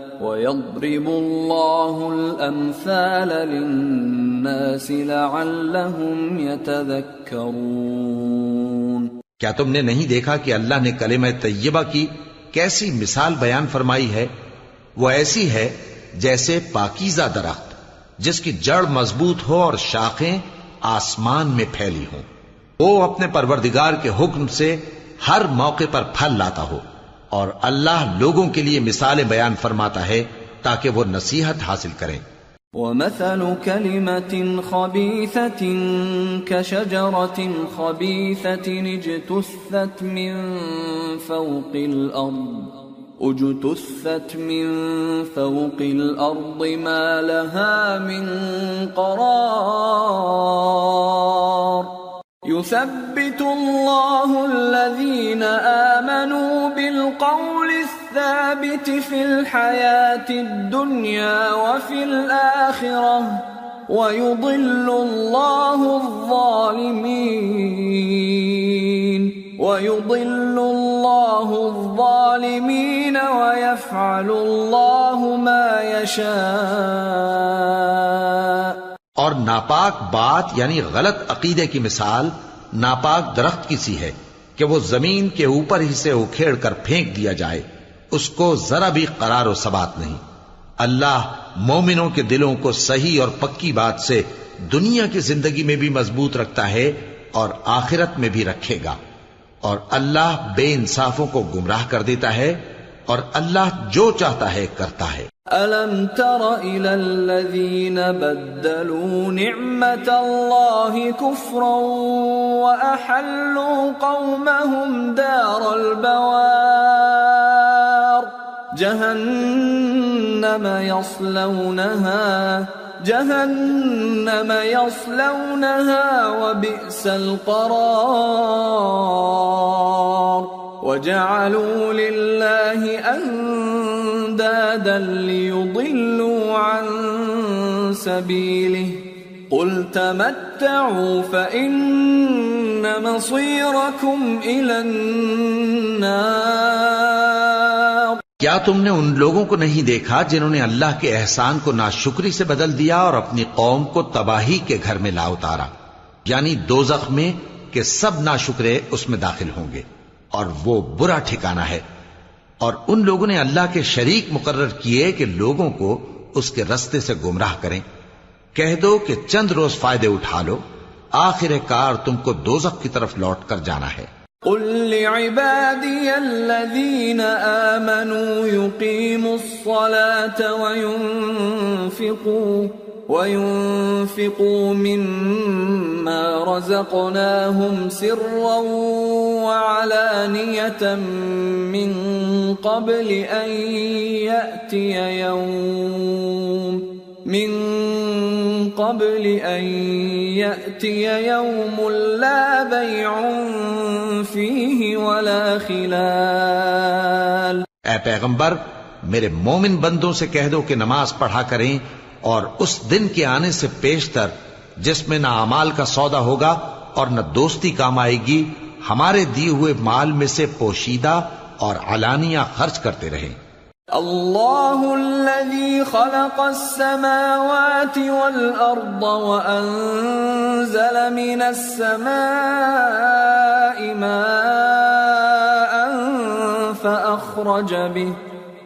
ويضرب الله الأمثال للناس لعلهم يتذكرون کیا تم نے نہیں دیکھا کہ اللہ نے کلمہ طیبہ کی کیسی مثال بیان فرمائی ہے؟ وہ ایسی ہے جیسے پاکیزہ درخت، جس کی جڑ مضبوط ہو اور شاخیں آسمان میں پھیلی ہوں۔ وہ اپنے پروردگار کے حکم سے ہر موقع پر پھل لاتا ہو۔ اور اللہ لوگوں کے لیے مثالیں بیان فرماتا ہے تاکہ وہ نصیحت حاصل کریں۔ ومثل كلمة خبيثة كشجرة خبيثة اجتثت من فوق الأرض۔ اجتثت من فوق الأرض ما لها من قرار۔ يثبت الله الذين آمنوا بالقول الثابت في الحياة الدنيا وفي الآخرة ويضل الله الظالمين ويضل الله الظالمين ويفعل الله ما يشاء اور ناپاک بات یعنی غلط عقیدے کی مثال ناپاک درخت کی سی ہے کہ وہ زمین کے اوپر ہی سے اکھیڑ کر پھینک دیا جائے، اس کو ذرا بھی قرار و ثبات نہیں۔ اللہ مومنوں کے دلوں کو صحیح اور پکی بات سے دنیا کی زندگی میں بھی مضبوط رکھتا ہے اور آخرت میں بھی رکھے گا۔ اور اللہ بے انصافوں کو گمراہ کر دیتا ہے اور اللہ جو چاہتا ہے کرتا ہے۔ أَلَمْ تَرَ إِلَى الَّذِينَ بَدَّلُوا نِعْمَةَ اللَّهِ كُفْرًا وَأَحَلُّوا قَوْمَهُمْ دَارَ الْبَوَارِ جَهَنَّمَ يَصْلَوْنَهَا جَهَنَّمَ يَصْلَوْنَهَا وَبِئْسَ الْقَرَارُ. وجعلوا لله اندادا ليضلوا عن سبيله قل تمتعوا فان مصيركم الى النار کیا تم نے ان لوگوں کو نہیں دیکھا جنہوں نے اللہ کے احسان کو ناشکری سے بدل دیا اور اپنی قوم کو تباہی کے گھر میں لا اتارا؟ یعنی دوزخ میں کہ سب ناشکرے اس میں داخل ہوں گے۔ اور وہ برا ٹھکانہ ہے۔ اور ان لوگوں نے اللہ کے شریک مقرر کیے کہ لوگوں کو اس کے رستے سے گمراہ کریں۔ کہہ دو کہ چند روز فائدے اٹھا لو، آخر کار تم کو دوزخ کی طرف لوٹ کر جانا ہے۔ قل لعبادي الذين آمنوا يقيموا الصلاة وينفقوا وينفقوا مما رزقناهم سرا وعلانية من قبل أن يأتي يوم من قبل أن يأتي يوم لا بيع فيه ولا خلال اے پیغمبر، میرے مومن بندوں سے کہہ دو کہ نماز پڑھا کریں اور اس دن کے آنے سے پیشتر جس میں نہ امال کا سودا ہوگا اور نہ دوستی کام آئے گی، ہمارے دیے ہوئے مال میں سے پوشیدہ اور علانیہ خرچ کرتے رہیں۔ اللہ الذي خلق السماوات والأرض وأنزل من السماء ماء فأخرج به۔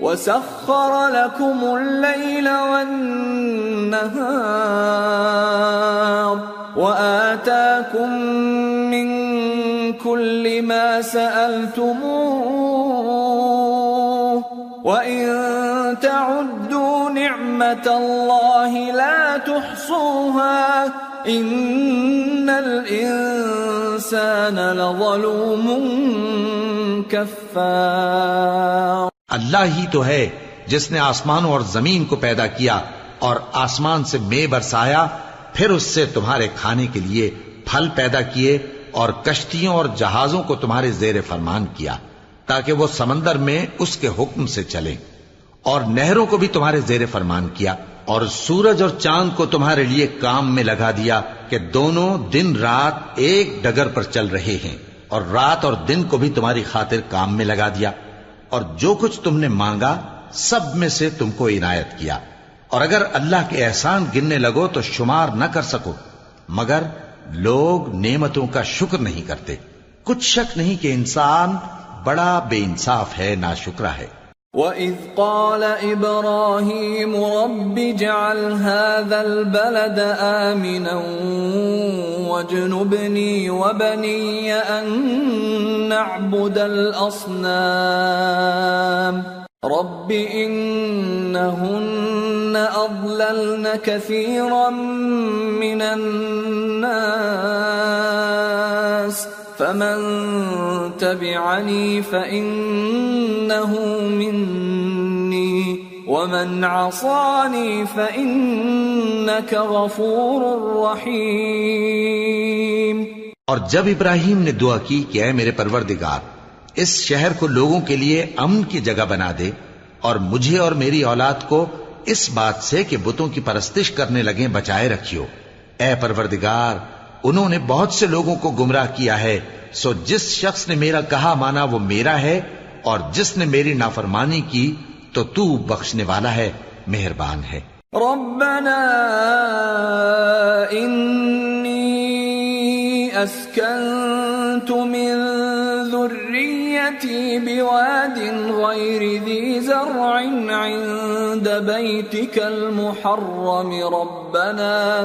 وسخر لكم الليل والنهار وآتاكم من كل ما سألتموه وإن تعدوا نعمة الله لا تحصوها إن الإنسان لظلوم كفار اللہ ہی تو ہے جس نے آسمانوں اور زمین کو پیدا کیا اور آسمان سے مے برسایا، پھر اس سے تمہارے کھانے کے لیے پھل پیدا کیے اور کشتیوں اور جہازوں کو تمہارے زیر فرمان کیا، تاکہ وہ سمندر میں اس کے حکم سے چلیں۔ اور نہروں کو بھی تمہارے زیر فرمان کیا اور سورج اور چاند کو تمہارے لیے کام میں لگا دیا کہ دونوں دن رات ایک ڈگر پر چل رہے ہیں اور رات اور دن کو بھی تمہاری خاطر کام میں لگا دیا۔ اور جو کچھ تم نے مانگا، سب میں سے تم کو عنایت کیا۔ اور اگر اللہ کے احسان گننے لگو تو شمار نہ کر سکو۔ مگر لوگ نعمتوں کا شکر نہیں کرتے۔ کچھ شک نہیں کہ انسان بڑا بے انصاف ہے نا ہے۔ وَإِذْ قَالَ إِبْرَاهِيمُ رَبِّ جَعَلْ هَذَا الْبَلَدَ آمِنًا وَاجْنُبْنِي وَبَنِيَّ أَن نَّعْبُدَ الْأَصْنَامَ رَبِّ إِنَّهُنَّ أَضْلَلْنَ كَثِيرًا مِّنَ النَّاسِ فمن تبعني فإنه مني ومن عصاني فإنك غفور رحيم اور جب ابراہیم نے دعا کی کہ اے میرے پروردگار، اس شہر کو لوگوں کے لیے امن کی جگہ بنا دے اور مجھے اور میری اولاد کو اس بات سے کہ بتوں کی پرستش کرنے لگیں بچائے رکھیو۔ اے پروردگار انہوں نے بہت سے لوگوں کو گمراہ کیا ہے۔ سو جس شخص نے میرا کہا مانا وہ میرا ہے، اور جس نے میری نافرمانی کی تو تو بخشنے والا ہے، مہربان ہے۔ ربنا انی اسکنت من ذریتی بواد غیر ذی زرع عند بیتک المحرم، ربنا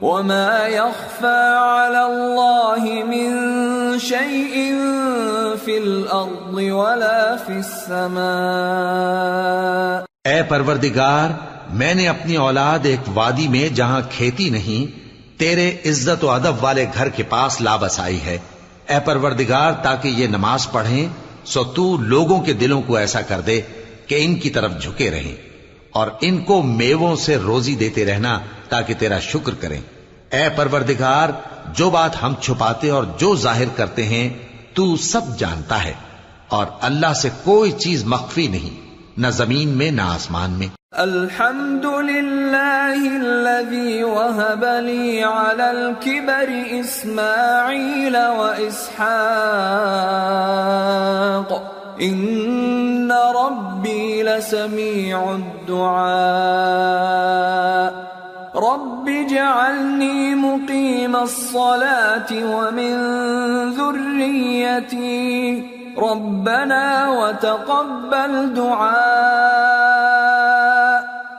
وما يخفى على الله من شيء في الارض ولا في السماء اے پروردگار، میں نے اپنی اولاد ایک وادی میں جہاں کھیتی نہیں، تیرے عزت و ادب والے گھر کے پاس لا بسائی ہے۔ اے پروردگار، تاکہ یہ نماز پڑھیں، سو تو لوگوں کے دلوں کو ایسا کر دے کہ ان کی طرف جھکے رہیں، اور ان کو میووں سے روزی دیتے رہنا تاکہ تیرا شکر کریں۔ اے پروردگار، جو بات ہم چھپاتے اور جو ظاہر کرتے ہیں، تو سب جانتا ہے، اور اللہ سے کوئی چیز مخفی نہیں، نہ زمین میں، نہ آسمان میں۔ الحمد للہ الذي وهب لي على الكبر اسماعيل واسحاق ان ربي لسميع الدعاء۔ رب اجعلني مقيم الصلاة ومن ذريتي ربنا وتقبل دعاء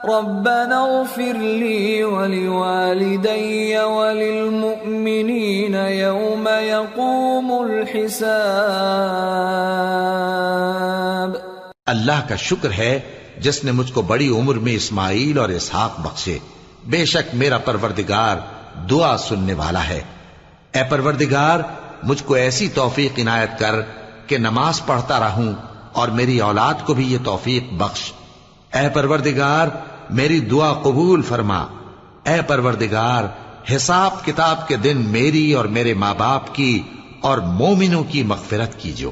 ربنا اغفر لي ولوالدي وللمؤمنين يوم يقوم الحساب اللہ کا شکر ہے جس نے مجھ کو بڑی عمر میں اسماعیل اور اسحاق بخشے۔ بے شک میرا پروردگار دعا سننے والا ہے۔ اے پروردگار، مجھ کو ایسی توفیق عنایت کر کہ نماز پڑھتا رہوں اور میری اولاد کو بھی یہ توفیق بخش۔ اے پروردگار، میری دعا قبول فرما۔ اے پروردگار، حساب کتاب کے دن میری اور میرے ماں باپ کی اور مومنوں کی مغفرت کیجو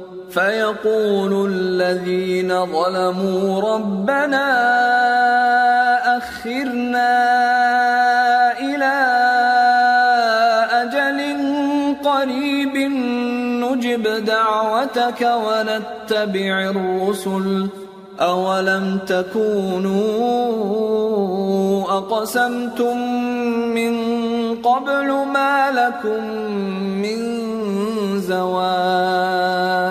فيقول الذين ظلموا ربنا أخرنا إلى أجل قريب نجب دعوتك ونتبع الرسل أولم تكونوا أقسمتم من قبل ما لكم من الزوال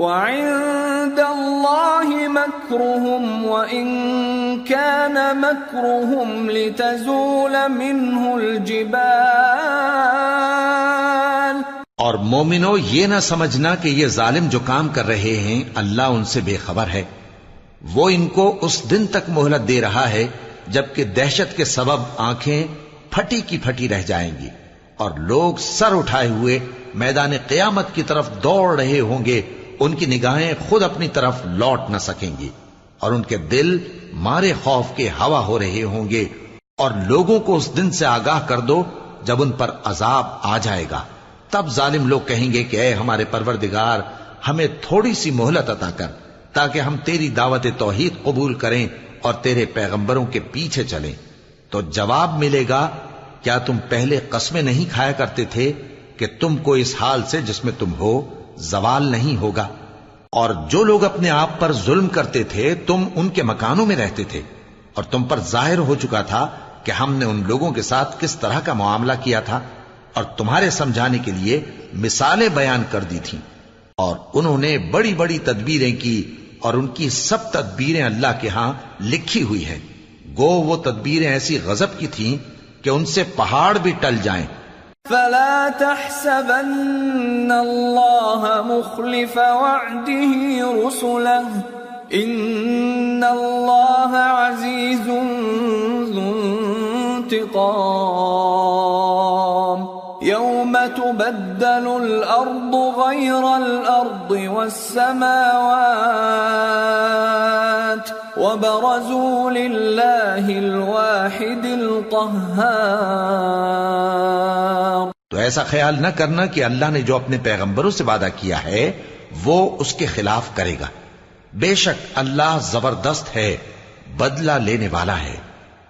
وعند الله مكرهم وإن كان مكرهم لتزول منه الجبال. اور مومنو، یہ نہ سمجھنا کہ یہ ظالم جو کام کر رہے ہیں، اللہ ان سے بے خبر ہے۔ وہ ان کو اس دن تک مہلت دے رہا ہے، جبکہ دہشت کے سبب آنکھیں پھٹی کی پھٹی رہ جائیں گی۔ اور لوگ سر اٹھائے ہوئے میدان قیامت کی طرف دوڑ رہے ہوں گے۔ ان کی نگاہیں خود اپنی طرف لوٹ نہ سکیں گی اور ان کے دل مارے خوف کے ہوا ہو رہے ہوں گے اور لوگوں کو اس دن سے آگاہ کر دو جب ان پر عذاب آ جائے گا۔ تب ظالم لوگ کہیں گے کہ اے ہمارے پروردگار، ہمیں تھوڑی سی مہلت عطا کر تاکہ ہم تیری دعوت توحید قبول کریں اور تیرے پیغمبروں کے پیچھے چلیں۔ تو جواب ملے گا، کیا تم پہلے قسمیں نہیں کھایا کرتے تھے کہ تم کو اس حال سے جس میں تم ہو زوال نہیں ہوگا۔ اور جو لوگ اپنے آپ پر ظلم کرتے تھے، تم ان کے مکانوں میں رہتے تھے۔ اور تم پر ظاہر ہو چکا تھا کہ ہم نے ان لوگوں کے ساتھ کس طرح کا معاملہ کیا تھا۔ اور تمہارے سمجھانے کے لیے مثالیں بیان کر دی تھیں۔ اور انہوں نے بڑی بڑی تدبیریں کی اور ان کی سب تدبیریں اللہ کے ہاں لکھی ہوئی ہیں۔ گو، وہ تدبیریں ایسی غضب کی تھیں کہ ان سے پہاڑ بھی ٹل جائیں۔ فلا تحسبن الله مخلف وعده رسله. ان الله عزيز ذو انتقام. يوم تبدل الارض غير الارض والسماوات وبرزوا لله الواحد القهار. تو ایسا خیال نہ کرنا کہ اللہ نے جو اپنے پیغمبروں سے وعدہ کیا ہے، وہ اس کے خلاف کرے گا۔ بے شک اللہ زبردست ہے، بدلہ لینے والا ہے۔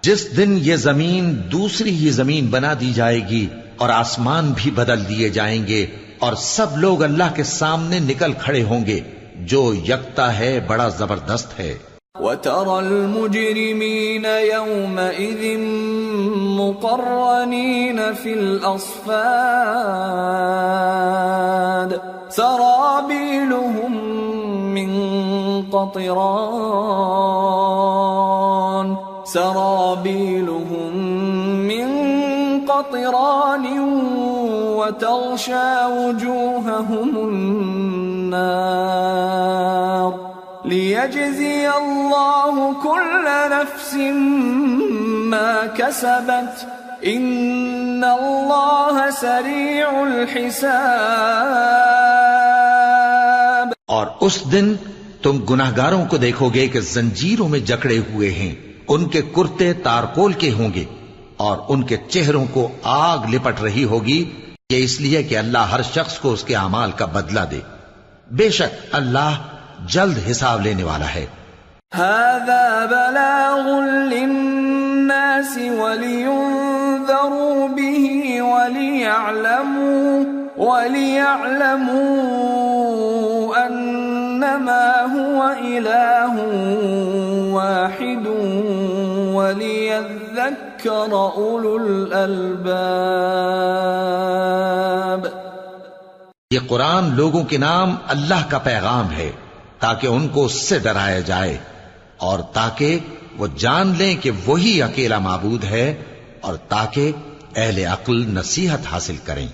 جس دن یہ زمین دوسری ہی زمین بنا دی جائے گی اور آسمان بھی بدل دیے جائیں گے اور سب لوگ اللہ کے سامنے نکل کھڑے ہوں گے، جو یکتا ہے، بڑا زبردست ہے۔ وترى المجرمين يومئذ مقرنين في الأصفاد. سرابيلهم من قطران. سرابيلهم من قطران وتغشى وجوههم النار. ليجزي الله كل نفس ما كسبت ان الله سريع الحساب اور اس دن تم گناہگاروں کو دیکھو گے کہ زنجیروں میں جکڑے ہوئے ہیں، ان کے کرتے تارکول کے ہوں گے اور ان کے چہروں کو آگ لپٹ رہی ہوگی، یہ اس لیے کہ اللہ ہر شخص کو اس کے اعمال کا بدلہ دے۔ بے شک اللہ جلد حساب لینے والا ہے۔ هذا بلاغ للناس ولينذروا به وليعلموا وليعلموا أنما هو إله واحد وليذكر أولو الألباب۔ یہ قرآن لوگوں کے نام اللہ کا پیغام ہے۔ تاکہ ان کو اس سے ڈرایا جائے اور تاکہ وہ جان لیں کہ وہی اکیلا معبود ہے اور تاکہ اہل عقل نصیحت حاصل کریں۔